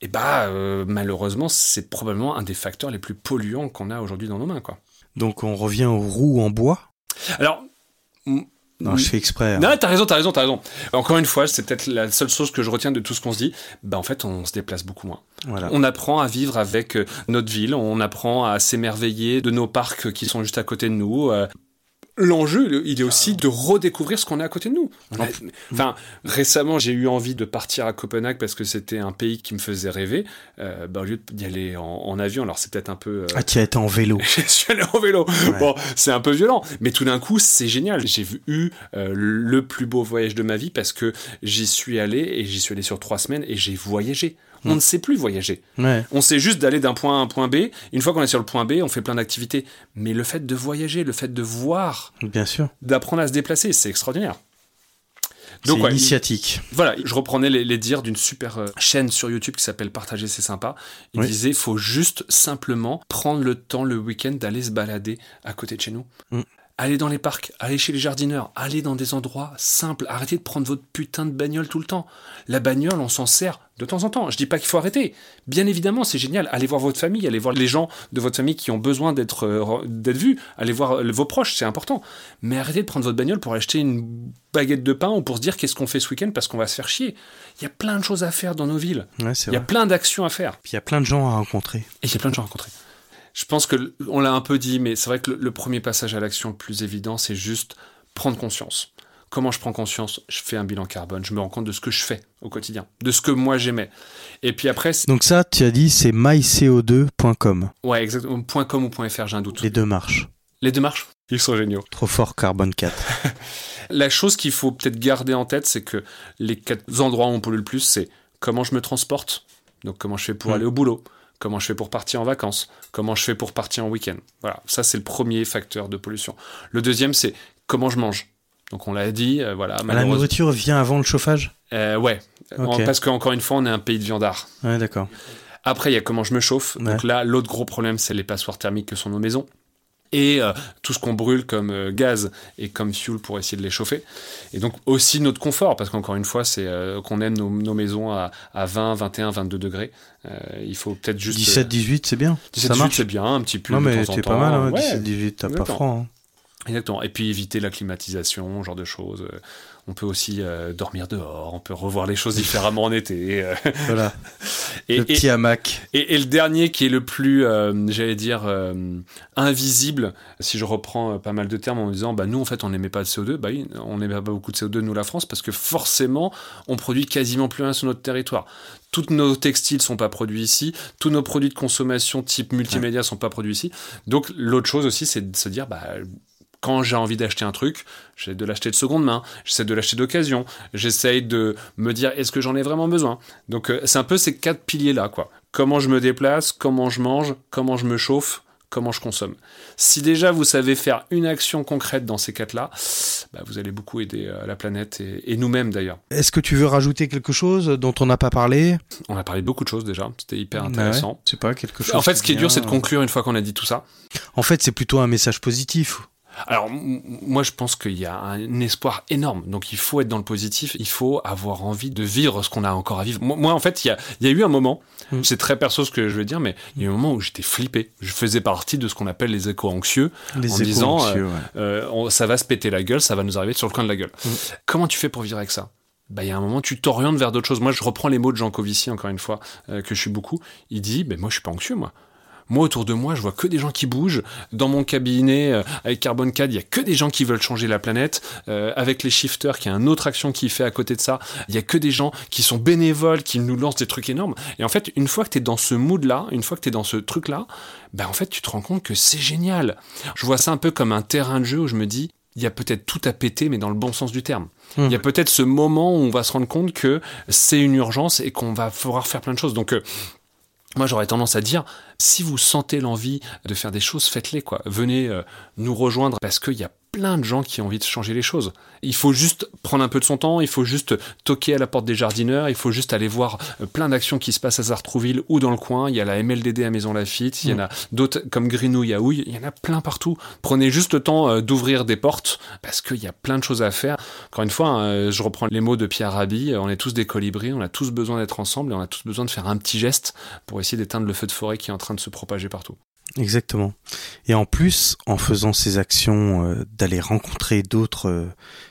et bah euh, malheureusement c'est probablement un des facteurs les plus polluants qu'on a aujourd'hui dans nos mains quoi. Donc on revient aux roues en bois? Alors Non, je fais exprès. hein. non, t'as raison, t'as raison, t'as raison. Encore une fois, c'est peut-être la seule chose que je retiens de tout ce qu'on se dit. Bah, en fait, on se déplace beaucoup moins. Voilà. On apprend à vivre avec notre ville, on apprend à s'émerveiller de nos parcs qui sont juste à côté de nous. L'enjeu, le- il est aussi de redécouvrir ce qu'on a à côté de nous. Enfin, récemment, j'ai eu envie de partir à Copenhague parce que c'était un pays qui me faisait rêver. Euh, bah, au lieu d'y aller en, en avion, alors c'est peut-être un peu. euh, Ah, tu as été en vélo. je suis allé en vélo. Bon, c'est un peu violent, mais tout d'un coup, c'est génial. J'ai eu euh, le plus beau voyage de ma vie parce que j'y suis allé et j'y suis allé sur trois semaines et j'ai voyagé. On ne sait plus voyager. Ouais. On sait juste d'aller d'un point A à un point B. Une fois qu'on est sur le point B, on fait plein d'activités. Mais le fait de voyager, le fait de voir, Bien sûr. d'apprendre à se déplacer, c'est extraordinaire. C'est ouais, initiatique. voilà, je reprenais les, les dires d'une super euh, chaîne sur YouTube qui s'appelle Partager, c'est sympa. Il Oui. disait, faut juste simplement prendre le temps le week-end d'aller se balader à côté de chez nous. Mm. Aller dans les parcs, aller chez les jardineurs, aller dans des endroits simples. Arrêtez de prendre votre putain de bagnole tout le temps. La bagnole, on s'en sert de temps en temps. Je dis pas qu'il faut arrêter. Bien évidemment, c'est génial. Allez voir votre famille, allez voir les gens de votre famille qui ont besoin d'être euh, d'être vus. Allez voir euh, vos proches, c'est important. Mais arrêtez de prendre votre bagnole pour acheter une baguette de pain ou pour se dire qu'est-ce qu'on fait ce week-end parce qu'on va se faire chier. Il y a plein de choses à faire dans nos villes. Ouais, Il y a vrai. plein d'actions à faire. Puis il y a plein de gens à rencontrer. Et il y a plein de gens à rencontrer. Je pense que on l'a un peu dit, mais c'est vrai que le, le premier passage à l'action le plus évident, c'est juste prendre conscience. Comment je prends conscience? Je fais un bilan carbone, je me rends compte de ce que je fais au quotidien, de ce que moi j'aimais. Et puis après, c'est- Donc ça, tu as dit, c'est myco2.com. ouais, exactement, .com ou .fr, j'ai un doute. Les deux marches. Les deux marches Ils sont géniaux. Trop fort Carbone 4. La chose qu'il faut peut-être garder en tête, c'est que les quatre endroits où on pollue le plus, c'est comment je me transporte, donc comment je fais pour Mm. aller au boulot, comment je fais pour partir en vacances, comment je fais pour partir en week-end? Voilà, ça c'est le premier facteur de pollution. Le deuxième, c'est comment je mange. Donc on l'a dit, euh, voilà. La nourriture vient avant le chauffage? Euh, ouais, parce qu'encore une fois, on est un pays de viandard. Ouais, d'accord. Après, il y a comment je me chauffe. Donc là, l'autre gros problème, c'est les passoires thermiques que sont nos maisons. Et euh, tout ce qu'on brûle comme euh, gaz et comme fuel pour essayer de les chauffer. Et donc aussi notre confort, parce qu'encore une fois, c'est euh, qu'on aime nos, nos maisons à, à 20, 21, 22 degrés. Il faut peut-être juste... 17, 18, c'est bien. 17, ça 18, marche. c'est bien, un petit peu Non, mais t'es temps. pas mal, hein, Ouais, 17, 18, t'as pas franc. hein. Exactement. Et puis éviter la climatisation, ce genre de choses. On peut aussi euh, dormir dehors, on peut revoir les choses différemment en été. euh. Voilà. Et, le et- petit hamac. et, et le dernier qui est le plus, euh, j'allais dire, invisible, si je reprends pas mal de termes en me disant, bah nous en fait on n'émet pas de CO2, bah on n'émet pas beaucoup de CO2 nous la France parce que forcément on produit quasiment plus rien sur notre territoire. Toutes nos textiles sont pas produits ici, tous nos produits de consommation type multimédia sont pas produits ici. Donc l'autre chose aussi c'est de se dire, bah quand j'ai envie d'acheter un truc, j'essaie de l'acheter de seconde main, j'essaie de l'acheter d'occasion, j'essaye de me dire est-ce que j'en ai vraiment besoin? Donc euh, c'est un peu ces quatre piliers là quoi. Comment je me déplace, comment je mange, comment je me chauffe, comment je consomme. Si déjà vous savez faire une action concrète dans ces quatre là, bah, vous allez beaucoup aider euh, la planète et, et nous-mêmes d'ailleurs. Est-ce que tu veux rajouter quelque chose dont on n'a pas parlé? On a parlé de beaucoup de choses déjà, c'était hyper Ouais, intéressant. C'est pas quelque chose. En fait, ce qui est dur, c'est de conclure une fois qu'on a dit tout ça. En fait, c'est plutôt un message positif. Alors, moi, je pense qu'il y a un espoir énorme. Donc, il faut être dans le positif. Il faut avoir envie de vivre ce qu'on a encore à vivre. Moi, moi, en fait, il y a, il y a eu un moment, Mm. c'est très perso ce que je veux dire, mais il y a eu un moment où j'étais flippé. Je faisais partie de ce qu'on appelle les échos anxieux. Les en échos disant, anxieux, euh, ouais. euh, on- ça va se péter la gueule, ça va nous arriver sur le coin de la gueule. Mm. Comment tu fais pour vivre avec ça? Bah, il y a un moment, tu t'orientes vers d'autres choses. Moi, je reprends les mots de Jean Covici, encore une fois, euh, que je suis beaucoup. Il dit, ben moi, je suis pas anxieux, moi. Moi, autour de moi, je vois que des gens qui bougent. Dans mon cabinet, euh, avec Carbon 4, il y a que des gens qui veulent changer la planète. Euh, avec les shifters, qui a une autre action qui fait à côté de ça, il y a que des gens qui sont bénévoles, qui nous lancent des trucs énormes. Et en fait, une fois que tu es dans ce mood-là, une fois que tu es dans ce truc-là, ben en fait, tu te rends compte que c'est génial. Je vois ça un peu comme un terrain de jeu où je me dis, il y a peut-être tout à péter, mais dans le bon sens du terme. Hmm. Il y a peut-être ce moment où on va se rendre compte que c'est une urgence et qu'on va pouvoir faire plein de choses. Donc, euh, moi, j'aurais tendance à dire, si vous sentez l'envie de faire des choses, faites-les, quoi. Venez euh, nous rejoindre parce qu'il y a plein de gens qui ont envie de changer les choses. Il faut juste prendre un peu de son temps, il faut juste toquer à la porte des jardineurs, il faut juste aller voir euh, plein d'actions qui se passent à Sartrouville ou dans le coin. Il y a la MLDD à Maison Lafitte, il y en a d'autres comme Grinou, Yaouille, il y en a plein partout. Prenez juste le temps euh, d'ouvrir des portes parce qu'il y a plein de choses à faire. Encore une fois, hein, je reprends les mots de Pierre Rabhi, on est tous des colibris, on a tous besoin d'être ensemble et on a tous besoin de faire un petit geste pour essayer d'éteindre le feu de forêt qui est en train de se propager partout. Exactement. Et en plus, en faisant ces actions euh, d'aller rencontrer d'autres euh,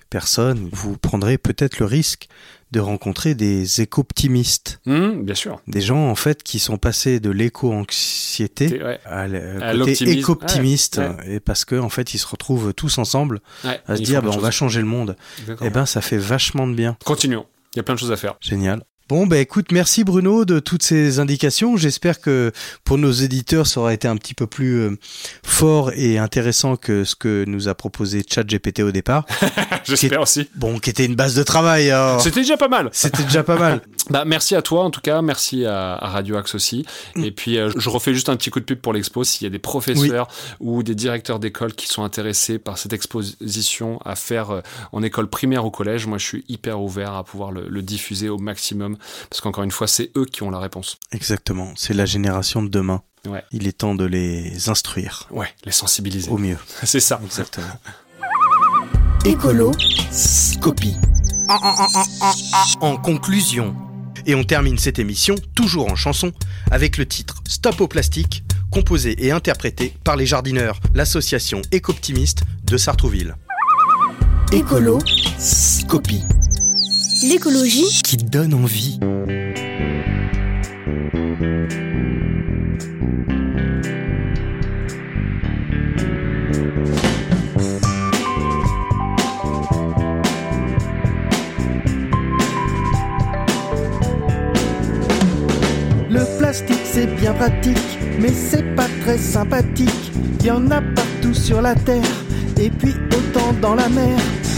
personnes, vous prendrez peut-être le risque de rencontrer des éco-optimistes. Mmh, bien sûr. Des gens, en fait, qui sont passés de l'éco-anxiété ouais. à l'optimisme. éco-optimiste. Ouais, Et parce que, en fait, ils se retrouvent tous ensemble Ouais, à se dire, bah, on va changer le monde. Exactement. Eh ben, ça fait vachement de bien. Continuons. Il y a plein de choses à faire. Génial. Bon, bah écoute, merci Bruno de toutes ces indications. J'espère que pour nos éditeurs, ça aura été un petit peu plus euh, fort et intéressant que ce que nous a proposé ChatGPT au départ. J'espère aussi. Bon, qui était une base de travail. alors. C'était déjà pas mal. C'était déjà pas mal. Bah, merci à toi en tout cas, merci à, à Radio Axe aussi. Mm. Et puis euh, je refais juste un petit coup de pub pour l'expo. S'il y a des professeurs ou des directeurs d'école qui sont intéressés par cette exposition à faire euh, en école primaire ou collège, moi je suis hyper ouvert à pouvoir le, le diffuser au maximum parce qu'encore une fois, c'est eux qui ont la réponse. Exactement. C'est la génération de demain. Ouais. Il est temps de les instruire Ouais, les sensibiliser. au mieux. C'est ça. Exactement. Écolo, Copie. En conclusion. Et on termine cette émission, toujours en chanson, avec le titre Stop au plastique, composé et interprété par les jardineurs, l'association éco-optimiste de Sartrouville. écolo, Copie. l'écologie, Qui donne envie. Plastique c'est bien pratique, mais c'est pas très sympathique. Y en a partout sur la terre, et puis autant dans la mer.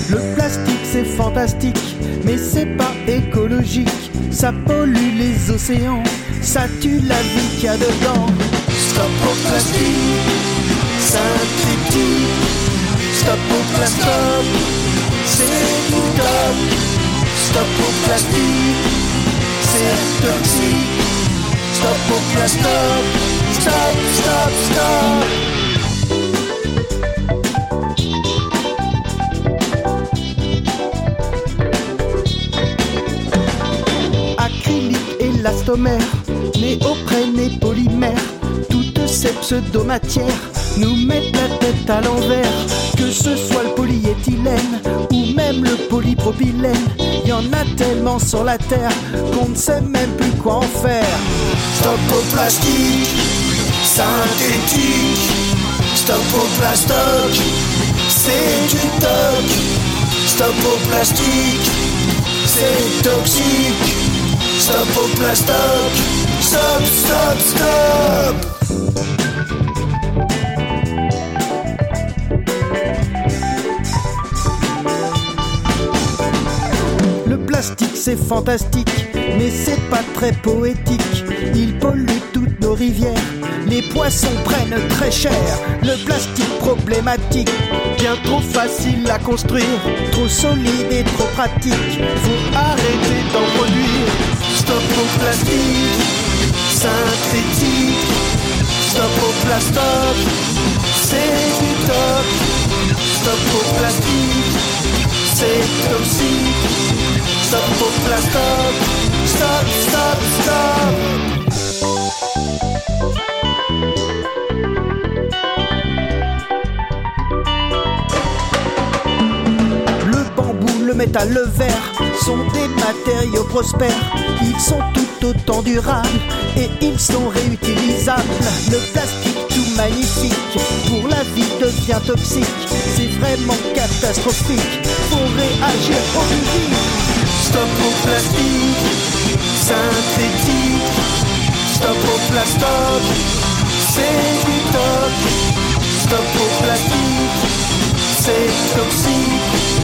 Le plastique c'est fantastique, mais c'est pas écologique. Ça pollue les océans, ça tue la vie qu'il y a dedans. Stop au plastique, synthétique. Stop au plastique, c'est du top. Stop au plastique, c'est toxique. Stop au plastique, stop, stop, stop. acrylique, élastomère, néoprène et polymère. Toutes ces pseudomatières nous mettent la tête à l'envers. Que ce soit le polyéthylène même le polypropylène, y en a tellement sur la terre qu'on ne sait même plus quoi en faire. Stop au plastique, synthétique. Stop au plastique, c'est du toc. Stop au plastique, c'est toxique. Stop au plastique, stop, stop, stop. Le plastique c'est fantastique, mais c'est pas très poétique. Il pollue toutes nos rivières, les poissons prennent très cher. Le plastique problématique, bien trop facile à construire, trop solide et trop pratique. Faut arrêter d'en produire. Stop au plastique, synthétique. Stop au plastique, c'est du top. Stop au plastique, c'est toxique. Stop au plastique, stop, stop, stop. Le bambou, le métal, le verre sont des matériaux prospères. Ils sont tout autant durables et ils sont réutilisables. Le plastique tout magnifique pour la vie devient toxique. C'est vraiment catastrophique. Faut réagir au vite. Stop au plastique, synthétique. Stop au plastique, c'est du top. Stop au plastique, c'est toxique.